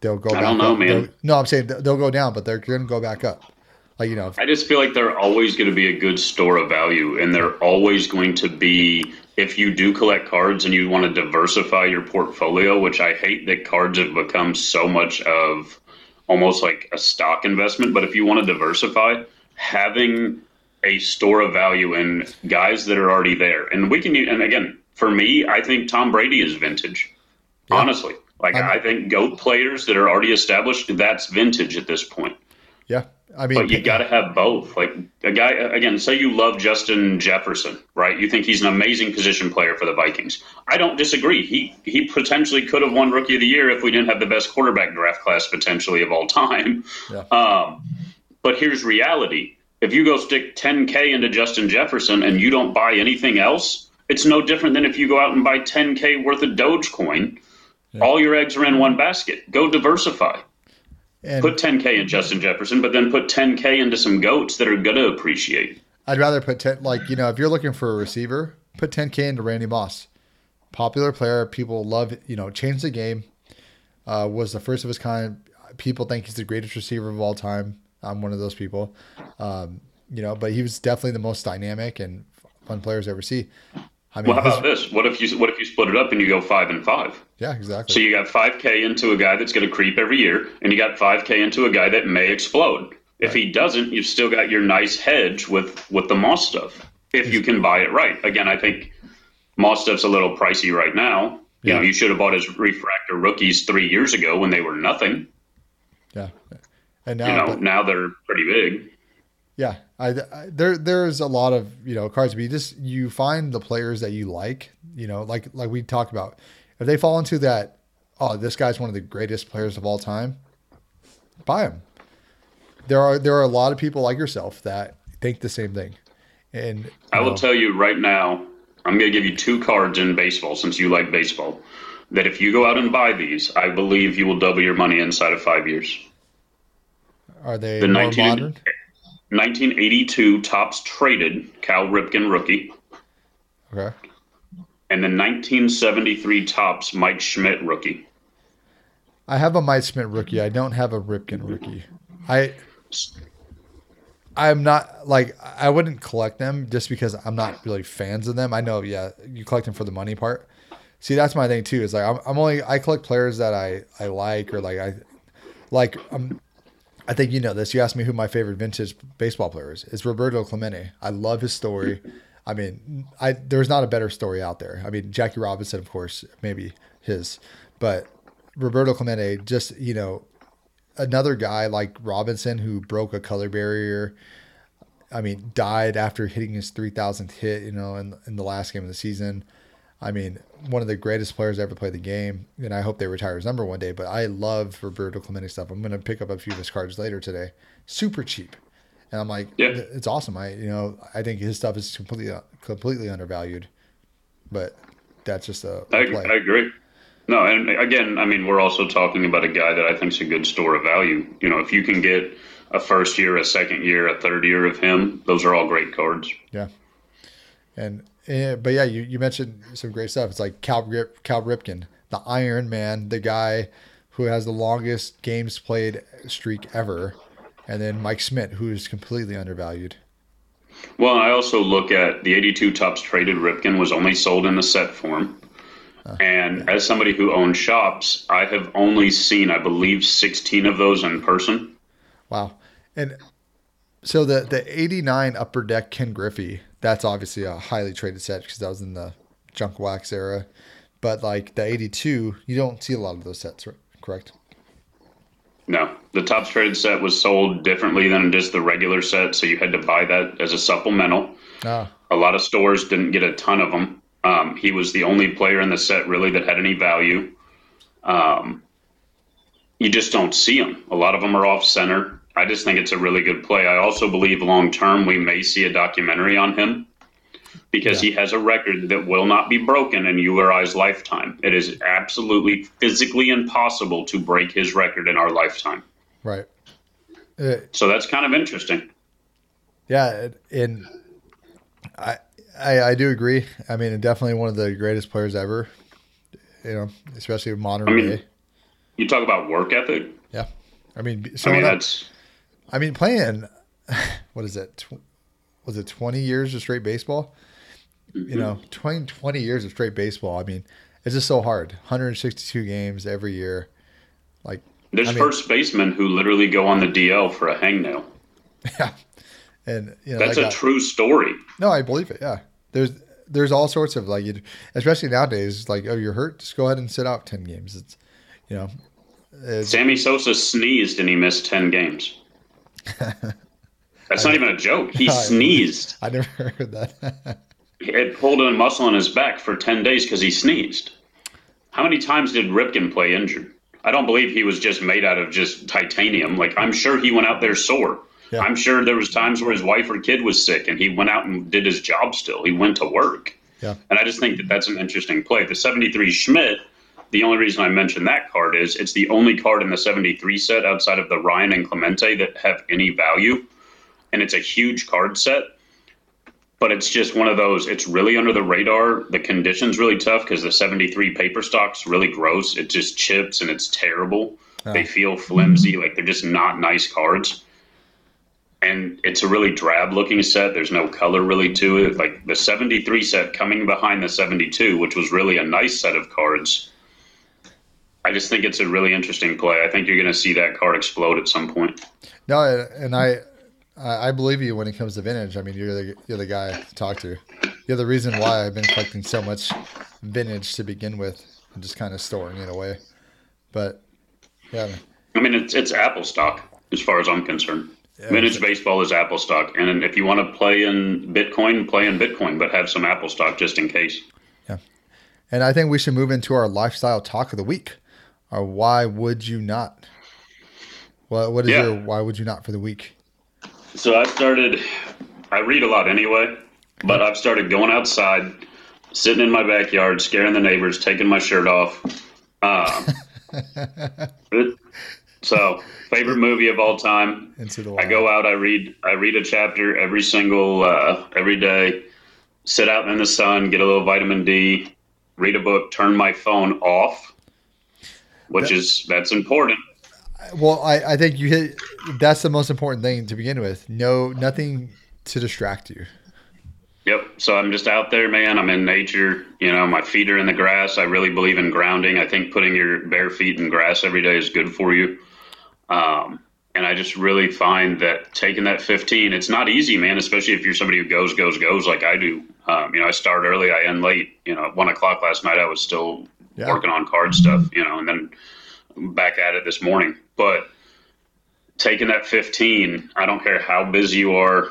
they'll go. I back don't know, up. man. They'll, no, I'm saying they'll go down, but they're gonna go back up. Like you know, I just feel like they're always going to be a good store of value, and they're always going to be if you do collect cards and you want to diversify your portfolio, which I hate that cards have become so much of almost like a stock investment, but if you want to diversify, having a store of value in guys that are already there. And we can and again, for me, I think Tom Brady is vintage. Yeah. Honestly. Like I'm, i think GOAT players that are already established, that's vintage at this point. Yeah. I mean, but you got to have both. Like a guy again, say you love Justin Jefferson, right? You think he's an amazing position player for the Vikings. I don't disagree. He he potentially could have won Rookie of the Year if we didn't have the best quarterback draft class potentially of all time. Yeah. Um, but here's reality: if you go stick 10k into Justin Jefferson and you don't buy anything else, it's no different than if you go out and buy 10k worth of Dogecoin. Yeah. All your eggs are in one basket. Go diversify. And put 10k in Justin Jefferson, but then put 10k into some goats that are going to appreciate. I'd rather put 10 like, you know, if you're looking for a receiver, put 10k into Randy Moss. Popular player, people love, you know, changed the game. Uh, was the first of his kind. People think he's the greatest receiver of all time. I'm one of those people. Um, you know, but he was definitely the most dynamic and fun players I ever see. I mean, well, how about this? What if you what if you split it up and you go five and five? Yeah, exactly. So you got five k into a guy that's going to creep every year, and you got five k into a guy that may explode. If right. he doesn't, you've still got your nice hedge with with the Moss stuff. If you can buy it right. Again, I think Moss stuff's a little pricey right now. You yeah. know, you should have bought his refractor rookies three years ago when they were nothing. Yeah, and now you know but, now they're pretty big. Yeah, I, I, there there's a lot of you know cards, but you just you find the players that you like. You know, like like we talked about, if they fall into that, oh, this guy's one of the greatest players of all time, buy him. There are there are a lot of people like yourself that think the same thing, and I will know, tell you right now, I'm going to give you two cards in baseball since you like baseball. That if you go out and buy these, I believe you will double your money inside of five years. Are they the 19, modern? 1982 Topps traded Cal Ripken rookie. Okay. And the 1973 Topps Mike Schmidt rookie. I have a Mike Schmidt rookie. I don't have a Ripken rookie. I I'm not like I wouldn't collect them just because I'm not really fans of them. I know, yeah, you collect them for the money part. See, that's my thing too. Is like I'm, I'm only I collect players that I I like or like I like. Um, I think you know this. You asked me who my favorite vintage baseball player is. It's Roberto Clemente. I love his story. I mean, I there's not a better story out there. I mean, Jackie Robinson, of course, maybe his, but Roberto Clemente, just you know, another guy like Robinson who broke a color barrier. I mean, died after hitting his 3,000th hit, you know, in, in the last game of the season. I mean, one of the greatest players ever played the game, and I hope they retire his number one day. But I love Roberto Clemente stuff. I'm going to pick up a few of his cards later today. Super cheap, and I'm like, Yeah. it's awesome. I, you know, I think his stuff is completely uh, completely undervalued, but that's just a, a I, play. I agree. No, and again, I mean, we're also talking about a guy that I think is a good store of value. You know, if you can get a first year, a second year, a third year of him, those are all great cards. Yeah. And, eh, but yeah, you, you mentioned some great stuff. It's like Cal, Rip, Cal Ripken, the Iron Man, the guy who has the longest games played streak ever. And then Mike Schmidt, who is completely undervalued. Well, I also look at the 82 Topps traded Ripken was only sold in the set form. and as somebody who owns shops, I have only seen, I believe, 16 of those in person. Wow. And so the, the 89 Upper Deck Ken Griffey, that's obviously a highly traded set because that was in the junk wax era. But like the 82, you don't see a lot of those sets, right? correct? No, the Topps traded set was sold differently than just the regular set, so you had to buy that as a supplemental. Ah, A lot of stores didn't get a ton of them. Um, he was the only player in the set really that had any value. Um, you just don't see them. A lot of them are off center. I just think it's a really good play. I also believe long term we may see a documentary on him because he has a record that will not be broken in you or I's lifetime. It is absolutely physically impossible to break his record in our lifetime. right. Uh, So that's kind of interesting. Yeah, and I, I I do agree. I mean, definitely one of the greatest players ever. You know, especially modern I mean, day. You talk about work ethic. Yeah, I mean, I mean, that's I mean, playing. What is it? Tw- was it twenty years of straight baseball? You know, mm-hmm. 20, 20 years of straight baseball. I mean, it's just so hard. 162 games every year. Like, There's I mean- first basemen who literally go on the DL for a hangnail. yeah, and you know, That's that a guy- true story. No, I believe it. Yeah, there's there's all sorts of like, especially nowadays. Like, oh, you're hurt, just go ahead and sit out ten games. It's, you know, it's, Sammy Sosa sneezed and he missed 10 games. That's not even a joke. He sneezed. I never heard that. He had pulled a muscle in his back for 10 days because he sneezed. How many times did Ripken play injured? I don't believe he was just made out of just titanium. Like, I'm sure he went out there sore. Yeah. I'm sure there was times where his wife or kid was sick and he went out and did his job still. He went to work. Yeah. And I just think that that's an interesting play. The 73 Schmidt, the only reason I mention that card is it's the only card in the 73 set outside of the Ryan and Clemente that have any value. And it's a huge card set. But it's just one of those, it's really under the radar. The condition's really tough because the 73 paper stock's really gross. It just chips and it's terrible. They feel flimsy, like they're just not nice cards and it's a really drab looking set. There's no color really to it. Like the 73 set coming behind the 72, which was really a nice set of cards. I just think it's a really interesting play. I think you're going to see that card explode at some point. no, and I, I believe you when it comes to vintage. I mean, you're the you're the guy to talk to. You're the reason why I've been collecting so much vintage to begin with, and just kind of storing it away. But yeah, I mean, it's it's Apple stock as far as I'm concerned. Yeah, Vintage baseball is Apple stock, and if you want to play in Bitcoin, play in Bitcoin, but have some Apple stock just in case. Yeah, and I think we should move into our lifestyle talk of the week. Or why would you not? What what is Yeah. your why would you not for the week? So I started. I read a lot anyway, but I've started going outside, sitting in my backyard, scaring the neighbors, taking my shirt off. Um, so, favorite movie of all time. I go out. I read. I read a chapter every single uh, every day. Sit out in the sun, get a little vitamin D, read a book, turn my phone off, which is that's important. Well, I, I think you hit. That's the most important thing to begin with. No, nothing to distract you. Yep. So I'm just out there, man. I'm in nature. You know, my feet are in the grass. I really believe in grounding. I think putting your bare feet in grass every day is good for you. Um, and I just really find that taking that 15, it's not easy, man, especially if you're somebody who goes, goes, goes like I do. Um, you know, I start early, I end late. You know, at one o'clock last night, I was still yeah. working on card stuff, you know, and then back at it this morning. But taking that 15, I don't care how busy you are.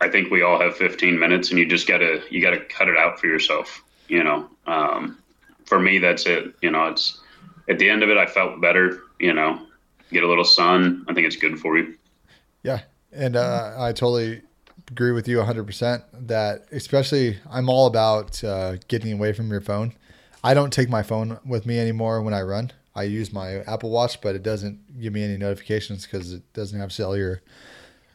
I think we all have 15 minutes, and you just gotta you gotta cut it out for yourself. You know, um, for me, that's it. You know, it's at the end of it, I felt better. You know, get a little sun. I think it's good for you. Yeah, and uh, I totally agree with you 100% that especially I'm all about uh, getting away from your phone. I don't take my phone with me anymore when I run. I use my Apple Watch, but it doesn't give me any notifications because it doesn't have cellular.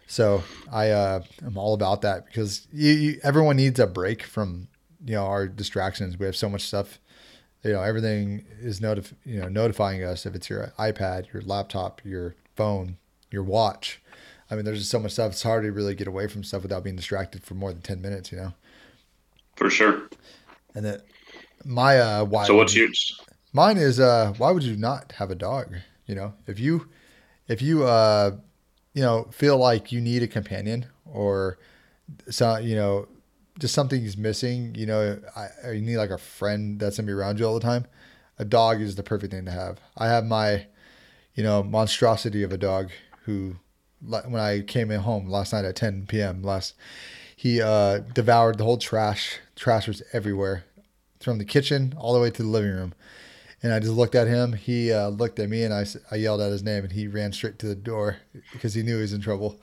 So I uh, am all about that because you, you, everyone needs a break from you know our distractions. We have so much stuff. You know everything is notif- you know notifying us if it's your iPad, your laptop, your phone, your watch. I mean, there's just so much stuff. It's hard to really get away from stuff without being distracted for more than ten minutes. You know. For sure. And then my uh, why? So what's yours? Mine is uh, why would you not have a dog? You know, if you if you uh, you know feel like you need a companion or so you know just something's missing, you know, I, you need like a friend that's gonna be around you all the time. A dog is the perfect thing to have. I have my, you know, monstrosity of a dog who, when I came in home last night at 10 p.m. last, he uh, devoured the whole trash. Trash was everywhere, from the kitchen all the way to the living room. And I just looked at him. He uh, looked at me, and I, I yelled out his name, and he ran straight to the door because he knew he was in trouble.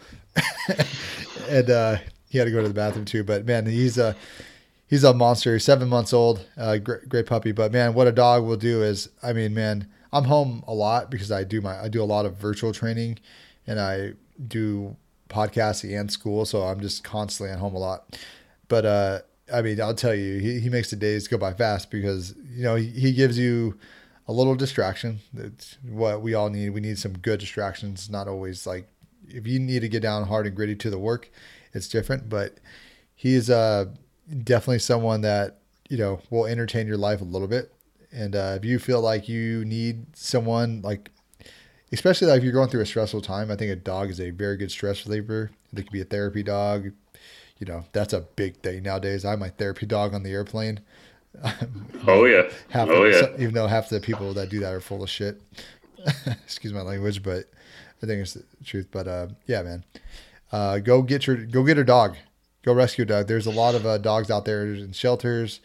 and uh, he had to go to the bathroom too. But man, he's a he's a monster. He's seven months old, uh, great, great puppy. But man, what a dog will do is, I mean, man, I'm home a lot because I do my I do a lot of virtual training, and I do podcasting and school, so I'm just constantly at home a lot. But uh, I mean, I'll tell you, he, he makes the days go by fast because, you know, he, he gives you a little distraction. That's what we all need. We need some good distractions, not always like if you need to get down hard and gritty to the work, it's different. But he's uh, definitely someone that, you know, will entertain your life a little bit. And uh, if you feel like you need someone like, especially like if you're going through a stressful time, I think a dog is a very good stress reliever. They could be a therapy dog, you know, that's a big thing nowadays. I'm my therapy dog on the airplane. oh yeah. Half oh yeah. Even though half the people that do that are full of shit. Excuse my language, but I think it's the truth. But uh, yeah, man, uh, go get your go get a dog. Go rescue a dog. There's a lot of uh, dogs out there in shelters,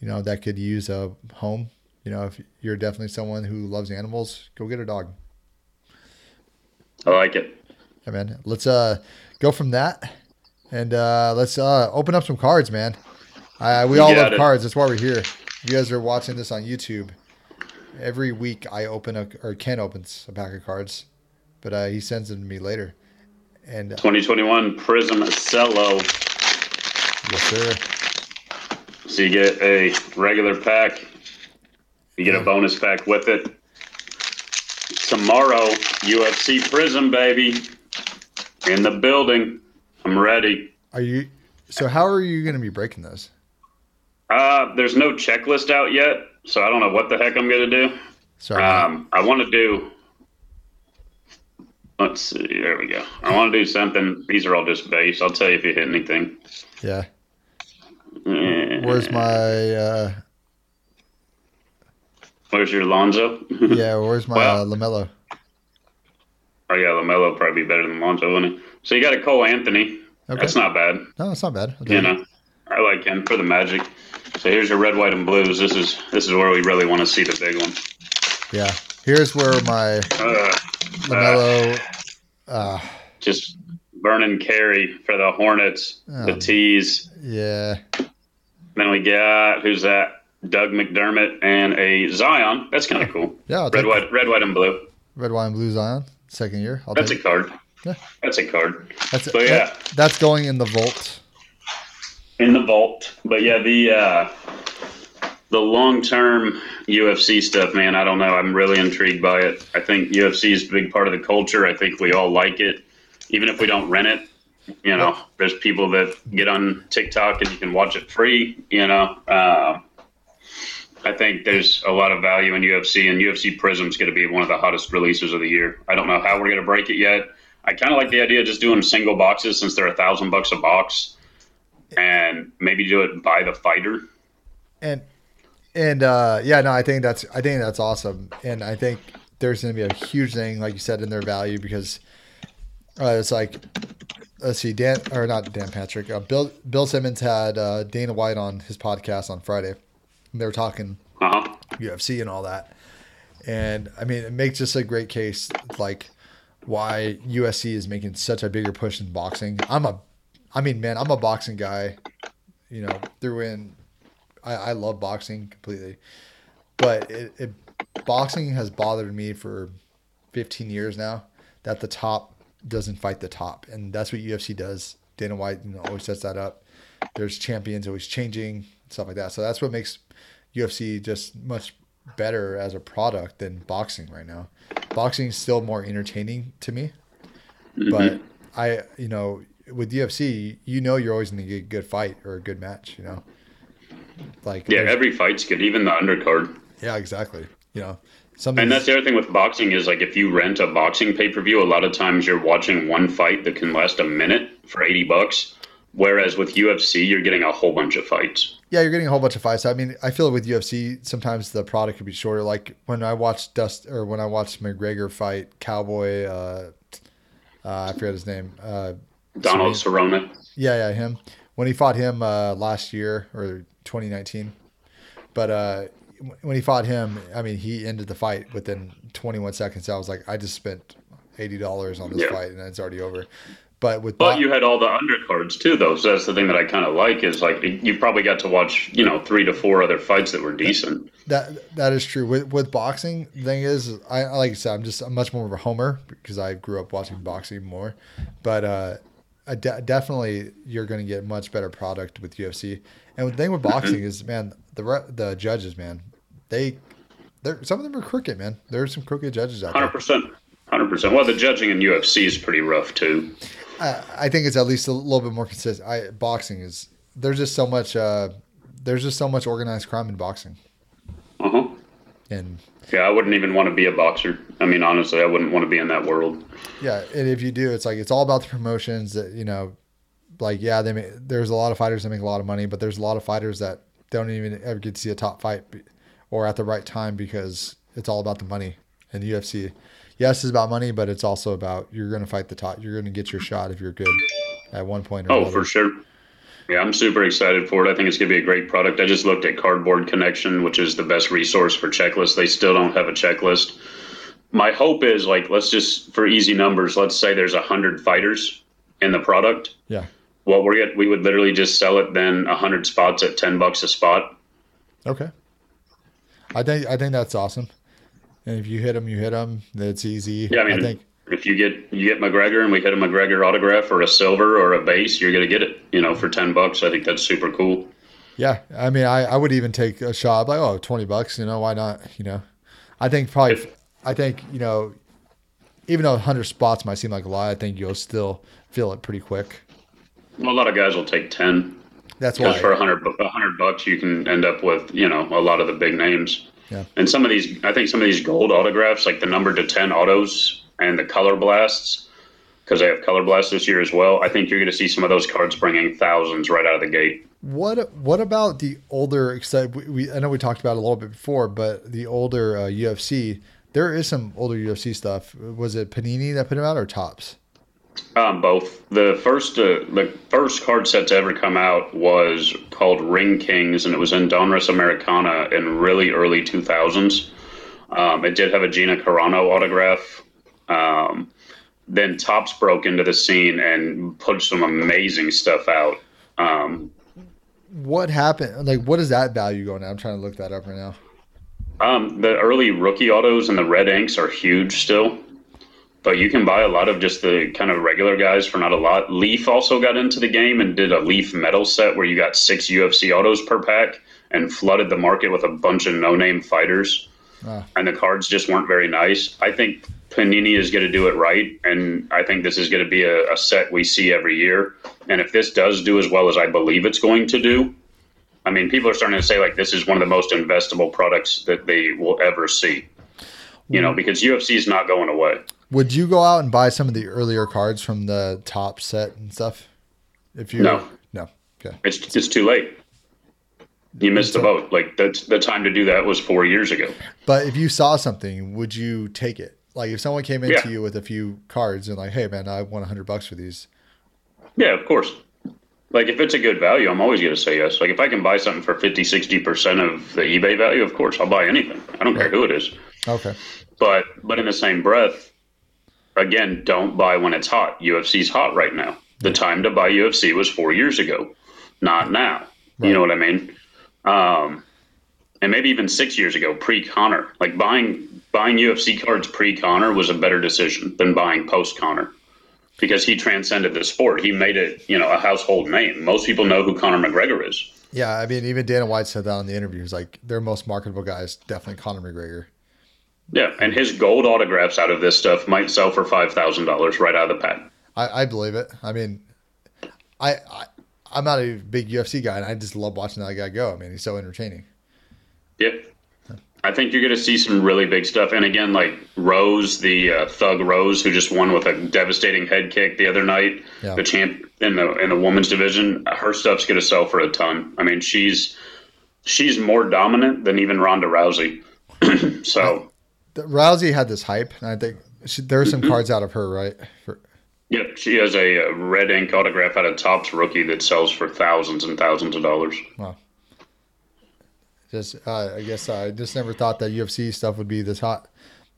you know, that could use a home. You know, if you're definitely someone who loves animals, go get a dog. I like it. Yeah, man. Let's uh go from that and uh, let's uh, open up some cards, man. Uh, we all love cards. That's why we're here. You guys are watching this on YouTube. Every week I open a or Ken opens a pack of cards, but uh, he sends them to me later. And uh, 2021 Prizm Cello. Yes, sir. So you get a regular pack. You get a bonus pack with it. Tomorrow, UFC Prizm, baby, in the building. I'm ready. Are you? So how are you going to be breaking those? Uh, there's no checklist out yet, so I don't know what the heck I'm going to do. Sorry. Um, I want to do. Let's see. There we go. I want to do something. These are all just base. I'll tell you if you hit anything. Yeah. Where's my? uh Where's your Lonzo? yeah. Where's my well, uh, Lamelo? Oh yeah, Lamelo probably be better than Lonzo, wouldn't he? So you got a Cole Anthony. Okay. That's not bad. No, it's not bad. You know, I like him for the Magic. So here's your red, white, and blues. This is this is where we really want to see the big one. Yeah. Here's where my uh, Lamelo. Uh, uh, just burning carry for the Hornets. The Tees. Yeah. Then we got who's that? Doug McDermott and a Zion. That's kind of cool. Yeah. red, white, red, white, and blue. Red, white, and blue Zion. Second year. I'll That's a card. Yeah. That's a card. That's but yeah. That, that's going in the vault. In the vault. But yeah, the uh, the long term UFC stuff, man, I don't know. I'm really intrigued by it. I think UFC is a big part of the culture. I think we all like it, even if we don't rent it. You know, there's people that get on TikTok and you can watch it free. You know, uh, I think there's a lot of value in UFC, and UFC Prizm's going to be one of the hottest releases of the year. I don't know how we're going to break it yet. I kind of like the idea of just doing single boxes since they're a thousand bucks a box, and maybe do it by the fighter. And and uh, yeah, no, I think that's I think that's awesome, and I think there's going to be a huge thing, like you said, in their value because uh, it's like let's see, Dan or not Dan Patrick, uh, Bill Bill Simmons had uh, Dana White on his podcast on Friday. And They were talking Uh-huh. UFC and all that, and I mean, it makes just a great case, like why UFC is making such a bigger push in boxing. I'm a, I mean, man, I'm a boxing guy, you know, through in. I, I love boxing completely, but it, it boxing has bothered me for 15 years now. That the top doesn't fight the top, and that's what UFC does. Dana White, you know, always sets that up. There's champions always changing stuff like that. So that's what makes UFC just much better as a product than boxing right now. Boxing is still more entertaining to me, mm-hmm. but I, you know, with UFC, you know, you're always going to get a good fight or a good match. You know, like Yeah, every fight's good, even the undercard. yeah, exactly. You know, something. And that's the other thing with boxing is like if you rent a boxing pay per view, a lot of times you're watching one fight that can last a minute for eighty bucks. Whereas with UFC, you're getting a whole bunch of fights. Yeah, you're getting a whole bunch of fights. I mean, I feel with UFC sometimes the product could be shorter. Like when I watched Dust or when I watched McGregor fight Cowboy, uh, uh, I forget his name. Uh, Donald Cerrone. yeah, yeah, him. When he fought him uh, last year or 2019, but uh, when he fought him, I mean, he ended the fight within 21 seconds. I was like, I just spent eighty dollars on this Yeah. fight and it's already over. But with But bo- you had all the undercards too, though. So that's the thing that I kind of like is like you probably got to watch, you know, three to four other fights that were decent. That that is true. With with boxing, the thing is, I like I said, I'm just I'm much more of a homer because I grew up watching boxing more. But uh, I de- definitely you're going to get much better product with UFC. And the thing with boxing is, man, the re- the judges, man, they they're some of them are crooked, man. There's some crooked judges out Hundred there. percent, hundred percent. Well, the judging in UFC is pretty rough too. I, I think it's at least a little bit more consistent. I boxing is there's just so much uh, there's just so much organized crime in boxing, Uh huh. and Yeah, I wouldn't even want to be a boxer. I mean, honestly, I wouldn't want to be in that world. Yeah, and if you do, it's like it's all about the promotions. That you know, like yeah, they may, there's a lot of fighters that make a lot of money, but there's a lot of fighters that don't even ever get to see a top fight or at the right time because it's all about the money. And UFC, yes, it's about money, but it's also about you're going to fight the top. You're going to get your shot if you're good at one point or Oh, another. for sure. Yeah, I'm super excited for it. I think it's going to be a great product. I just looked at Cardboard Connection, which is the best resource for checklists. They still don't have a checklist. My hope is like, let's just for easy numbers, let's say there's a hundred fighters in the product. Yeah. Well, we're get we would literally just sell it then a hundred spots at ten bucks a spot. Okay. I think I think that's awesome. And if you hit them, you hit them. That's easy. Yeah, I mean, I think if you get you get McGregor and we hit a McGregor autograph or a silver or a base, you're gonna get it. You know, for ten bucks. I think that's super cool. Yeah, I mean, I, I would even take a shot like, oh, 20 bucks, you know, why not? You know, I think probably, If- I think, you know, even though 100 spots might seem like a lot, I think you'll still feel it pretty quick. Well, a lot of guys will take ten. That's why. for hundred a hundred bucks, you can end up with you know a lot of the big names. Yeah. And some of these, I think some of these gold autographs, like the number to ten autos and the color blasts, because they have color blasts this year as well. I think you're going to see some of those cards bringing thousands right out of the gate. What What about the older? Except we, we, I know we talked about it a little bit before, but the older uh, UFC, there is some older UFC stuff. Was it Panini that put them out or Topps? Um, both the first uh, the first card set to ever come out was called Ring Kings, and it was in Donruss Americana in really early 2000s. Um, it did have a Gina Carano autograph. Um, then Topps broke into the scene and put some amazing stuff out. Um, What happened? Like, what is that value going at? I'm trying to look that up right now. um, the early rookie autos and the red inks are huge still, but you can buy a lot of just the kind of regular guys for not a lot. Leaf also got into the game and did a Leaf metal set where you got six UFC autos per pack, and flooded the market with a bunch of no-name fighters, Ah. and the cards just weren't very nice. I think Panini is going to do it right, and I think this is going to be a, a set we see every year. And if this does do as well as I believe it's going to do, I mean, people are starting to say like this is one of the most investable products that they will ever see. You know, because UFC is not going away. Would you go out and buy some of the earlier cards from the Topps set and stuff? If you No. no, okay, It's it's too late. You missed the boat. Like that's the time to do that was four years ago. but if you saw something, would you take it? Like if someone came into Yeah. you with a few cards and like, hey man, I want a hundred bucks for these. Yeah, of course. Like if it's a good value, I'm always going to say yes. Like if I can buy something for 50, 60% of the eBay value, of course, I'll buy anything. I don't care who it is. Okay, But but in the same breath, again, don't buy when it's hot. UFC's hot right now. The time to buy UFC was 4 years ago, not now. You know what I mean? Um and maybe even 6 years ago pre-Conor. Like buying buying UFC cards pre-Conor was a better decision than buying post-Conor. Because he transcended the sport. He made it, you know, a household name. Most people know who Conor McGregor is. yeah, I mean even Dana White said that in the interview. He's like, their most marketable guy is definitely Conor McGregor. Yeah, and his gold autographs out of this stuff might sell for five thousand dollars right out of the pack. I, I believe it. I mean, I, I I'm not a big UFC guy, and I just love watching that guy go. I mean, he's so entertaining. Yeah, I think you're going to see some really big stuff. And again, like Rose, the uh, Thug Rose, who just won with a devastating head kick the other night, Yeah. the champ in the in the women's division. Her stuff's going to sell for a ton. I mean, she's she's more dominant than even Ronda Rousey. so Rousey had this hype, and I think she, there are some cards out of her, right? For, yeah, she has a, red ink autograph out of Topps rookie that sells for thousands and thousands of dollars. Wow. just, uh, I guess I just never thought that UFC stuff would be this hot,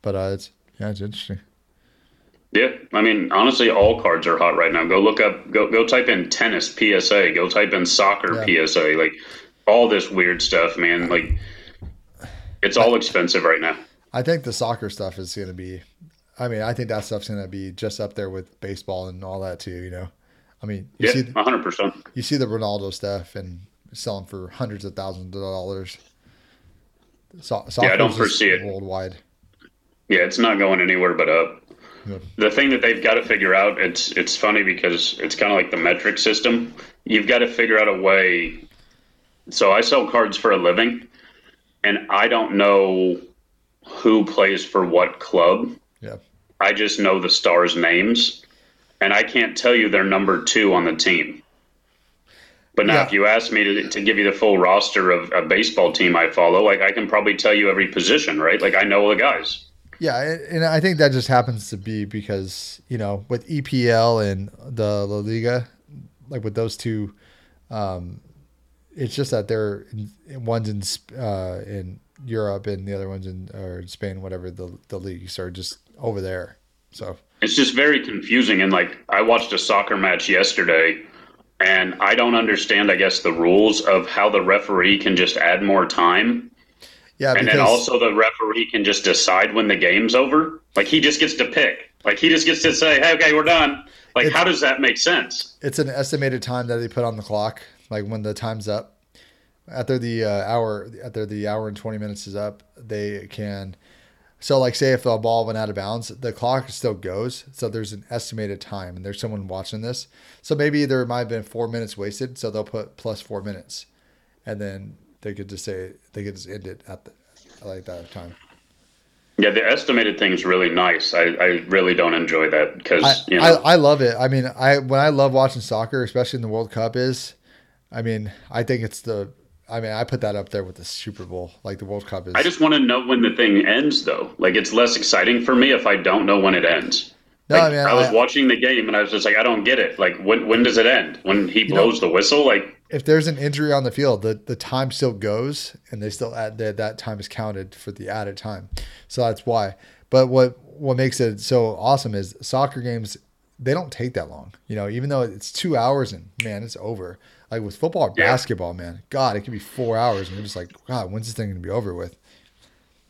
but uh, it's yeah, it's interesting. Yeah, I mean, honestly, all cards are hot right now. Go look up, go go type in tennis PSA, go type in soccer PSA, like all this weird stuff, man. Like, it's all expensive right now. I think the soccer stuff is going to be. I mean, I think that stuff's going to be just up there with baseball and all that too. You know, I mean, you Yeah, see hundred percent. you see the Ronaldo stuff and selling for hundreds of thousands of dollars. So, Yeah, I don't foresee it. worldwide. Yeah, it's not going anywhere but up. Yeah. The thing that they've got to figure out, it's it's funny because it's kind of like the metric system. You've got to figure out a way. So I sell cards for a living, and I don't know who plays for what club. Yeah, I just know the stars' names, and I can't tell you their number two on the team. But now, Yeah. if you ask me to, to give you the full roster of a baseball team I follow, like I can probably tell you every position, right? Like I know the guys. yeah, and- I think that just happens to be because you know with EPL and the La Liga, like with those two, um, it's just that they're in, one's in Sp- uh, in Europe and the other one's in or in Spain, whatever the the leagues are just over there. So It's just very confusing. And like, I watched a soccer match yesterday, and I don't understand, I guess, the rules of how the referee can just add more time. yeah, And because then also the referee can just decide when the game's over. Like, he just gets to pick. Like, he just gets to say, hey, okay, we're done. Like, how does that make sense? it's an estimated time that they put on the clock, like when the time's up. After the uh, hour, after the hour and twenty minutes is up, they can. So, like, say if the ball went out of bounds, the clock still goes. So there's an estimated time, and there's someone watching this. So maybe there might have been four minutes wasted. So they'll put plus four minutes, and then they could just say they could just end it at the like that time. Yeah, the estimated thing's really nice. I, I really don't enjoy that because, I, you know, I, I love it. I mean, I when I love watching soccer, especially in the World Cup, is, I mean, I think it's the. I mean, I put that up there with the Super Bowl. Like the World Cup is. I just want to know when the thing ends, though. Like, it's less exciting for me if I don't know when it ends. no, Like, man. I was I- watching the game and I was just like, I don't get it. Like, when when does it end? When he blows the whistle? Like, if there's an injury on the field, the, the time still goes, and they still add that that time is counted for the added time. So that's why. But what what makes it so awesome is soccer games. They don't take that long, you know. Even though it's two hours and man, it's over. Like with football or Yeah. basketball, man, God, it can be four hours, and you're just like, God, when's this thing gonna be over with?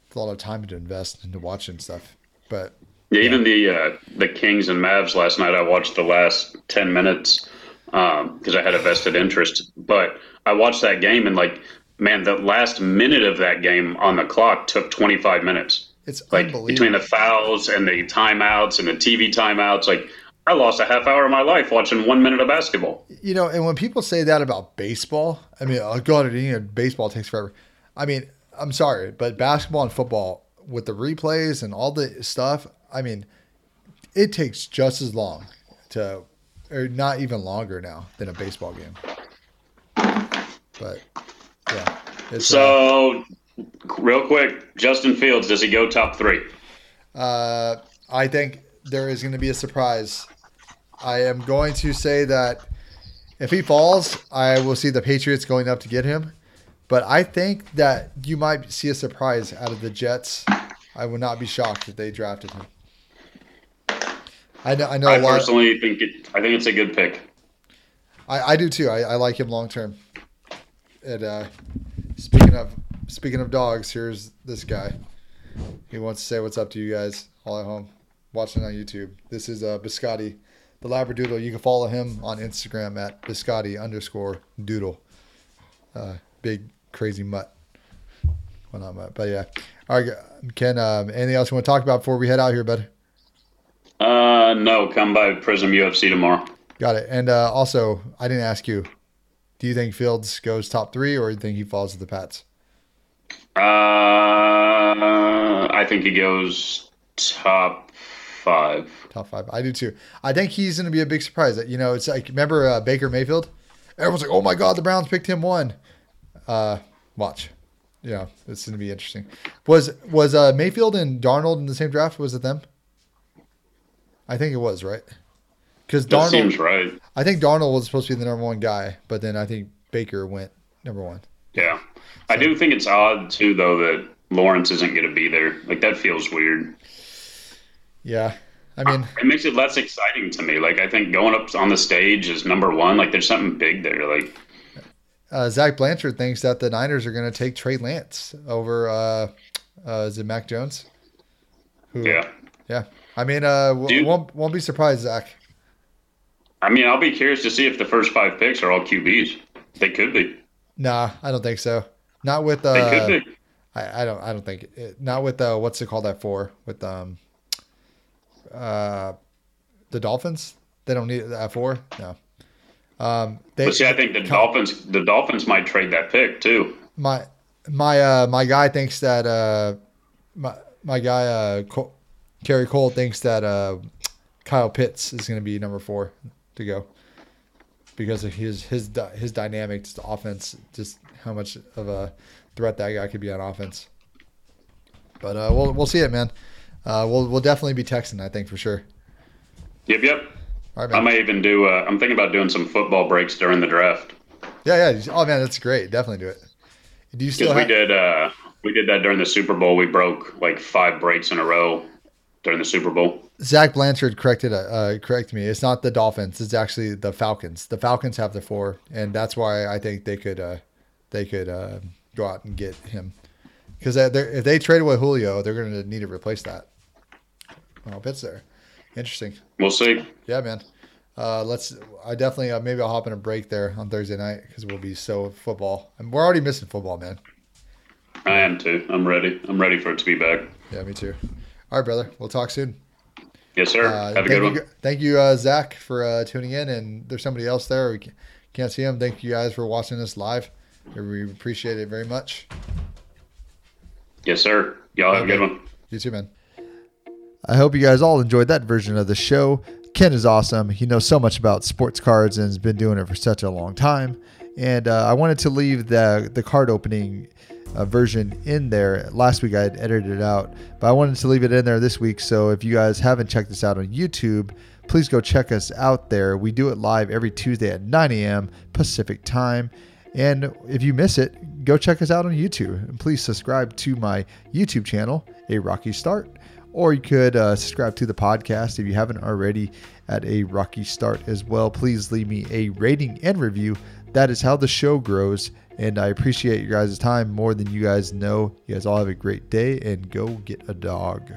It's a lot of time to invest into watching stuff. But yeah, even the uh, the Kings and Mavs last night, I watched the last ten minutes because I had a vested interest. But I watched that game and like man, the last minute of that game on the clock took 25 minutes. It's Like unbelievable. between the fouls and the timeouts and the TV timeouts, like I lost a half hour of my life watching one minute of basketball. you know, and when people say that about baseball, I mean, oh god, you know, baseball takes forever. I mean, I'm sorry, but basketball and football with the replays and all the stuff, I mean, it takes just as long to, or not even longer now than a baseball game. But yeah, So, real quick, Justin Fields, does he go top three? Uh, I think there is going to be a surprise. I am going to say that if he falls, I will see the Patriots going up to get him. But I think that you might see a surprise out of the Jets. I would not be shocked if they drafted him. I know, I know I a lot. personally think it, I think it's a good pick. I, I do too. I, I like him long term. And uh, speaking of speaking of dogs, here's this guy. He wants to say what's up to you guys all at home watching on YouTube. This is uh, Biscotti, the Labradoodle. You can follow him on Instagram at Biscotti underscore doodle. Uh, big crazy mutt. Well, not mutt, but yeah. All right, Ken. Um, anything else you want to talk about before we head out here, bud? Uh, no, come by Prizm UFC tomorrow. Got it. And uh, also, I didn't ask you. Do you think Fields goes top three, or do you think he falls to the Pats? Uh, I think he goes top five. Top five. I do too. I think he's going to be a big surprise. That you know, it's like remember uh, Baker Mayfield. Everyone's like, "Oh my God, the Browns picked him one." Uh, watch. Yeah, it's going to be interesting. Was was uh, Mayfield and Darnold in the same draft? Was it them? I think it was right. Because Darnold, seems right. I think Darnold was supposed to be the number one guy, but then I think Baker went number one. Yeah. I do think it's odd too, though, that Lawrence isn't going to be there. Like that feels weird. Yeah, I mean, It makes it less exciting to me. Like I think going up on the stage is number one. Like there's something big there. Like uh, Zach Blanchard thinks that the Niners are going to take Trey Lance over. Uh, uh, is it Mac Jones? Who, yeah. yeah. I mean, uh, w- won't won't be surprised, Zach. I mean, I'll be curious to see if the first five picks are all QBs. They could be. Nah, I don't think so. Not with They uh, could be. I, I don't I don't think it, not with uh, what's it called that for with um, uh, the Dolphins. They don't need that for no. Um, they But see, I think the Dolphins, the Dolphins might trade that pick too. my my uh my guy thinks that uh my my guy uh Cole, Kerry Cole thinks that uh Kyle Pitts is going to be number four to go because of his his his dynamic, just offense, just how much of a threat that guy could be on offense. But uh, we'll we'll see it, man. Uh, we'll we'll definitely be texting, I think for sure. Yep, yep. All right, I man. might even do. Uh, I'm thinking about doing some football breaks during the draft Yeah, yeah. Oh man, that's great. Definitely do it. Do you still because we did. Uh, we did that during the Super Bowl. We broke like five breaks in a row during the Super Bowl. Zach Blanchard corrected uh, corrected me. It's not the Dolphins. It's actually the Falcons. The Falcons have the four, and that's why I think they could uh, they could uh, go out and get him because if they trade away Julio, they're going to need to replace that. Well, Pitt's there. Interesting. We'll see. Yeah, man. Uh, let's. I definitely uh, maybe I'll hop in a break there on Thursday night because we'll be so football, and we're already missing football, man. I am too. I'm ready. I'm ready for it to be back. Yeah, me too. All right, brother. We'll talk soon. Yes, sir. Uh, Have a good you, one. Thank you, uh, Zach, for uh, tuning in. And there's somebody else there. We can't see him. Thank you guys for watching this live. We appreciate it very much. Yes, sir. Y'all have a good one. You too, man. I hope you guys all enjoyed that version of the show. Ken is awesome. He knows so much about sports cards and has been doing it for such a long time. And uh, I wanted to leave the the card opening uh, version in there. Last week I had edited it out, but I wanted to leave it in there this week. So if you guys haven't checked this out on YouTube, please go check us out there. We do it live every Tuesday at 9 a.m. Pacific time. And if you miss it, go check us out on YouTube. And please subscribe to my YouTube channel, A Rocky Start or you could uh, subscribe to the podcast if you haven't already at a rocky start as well. Please leave me a rating and review. That is how the show grows and i appreciate your guys time more than you guys know. You guys all have a great day and go get a dog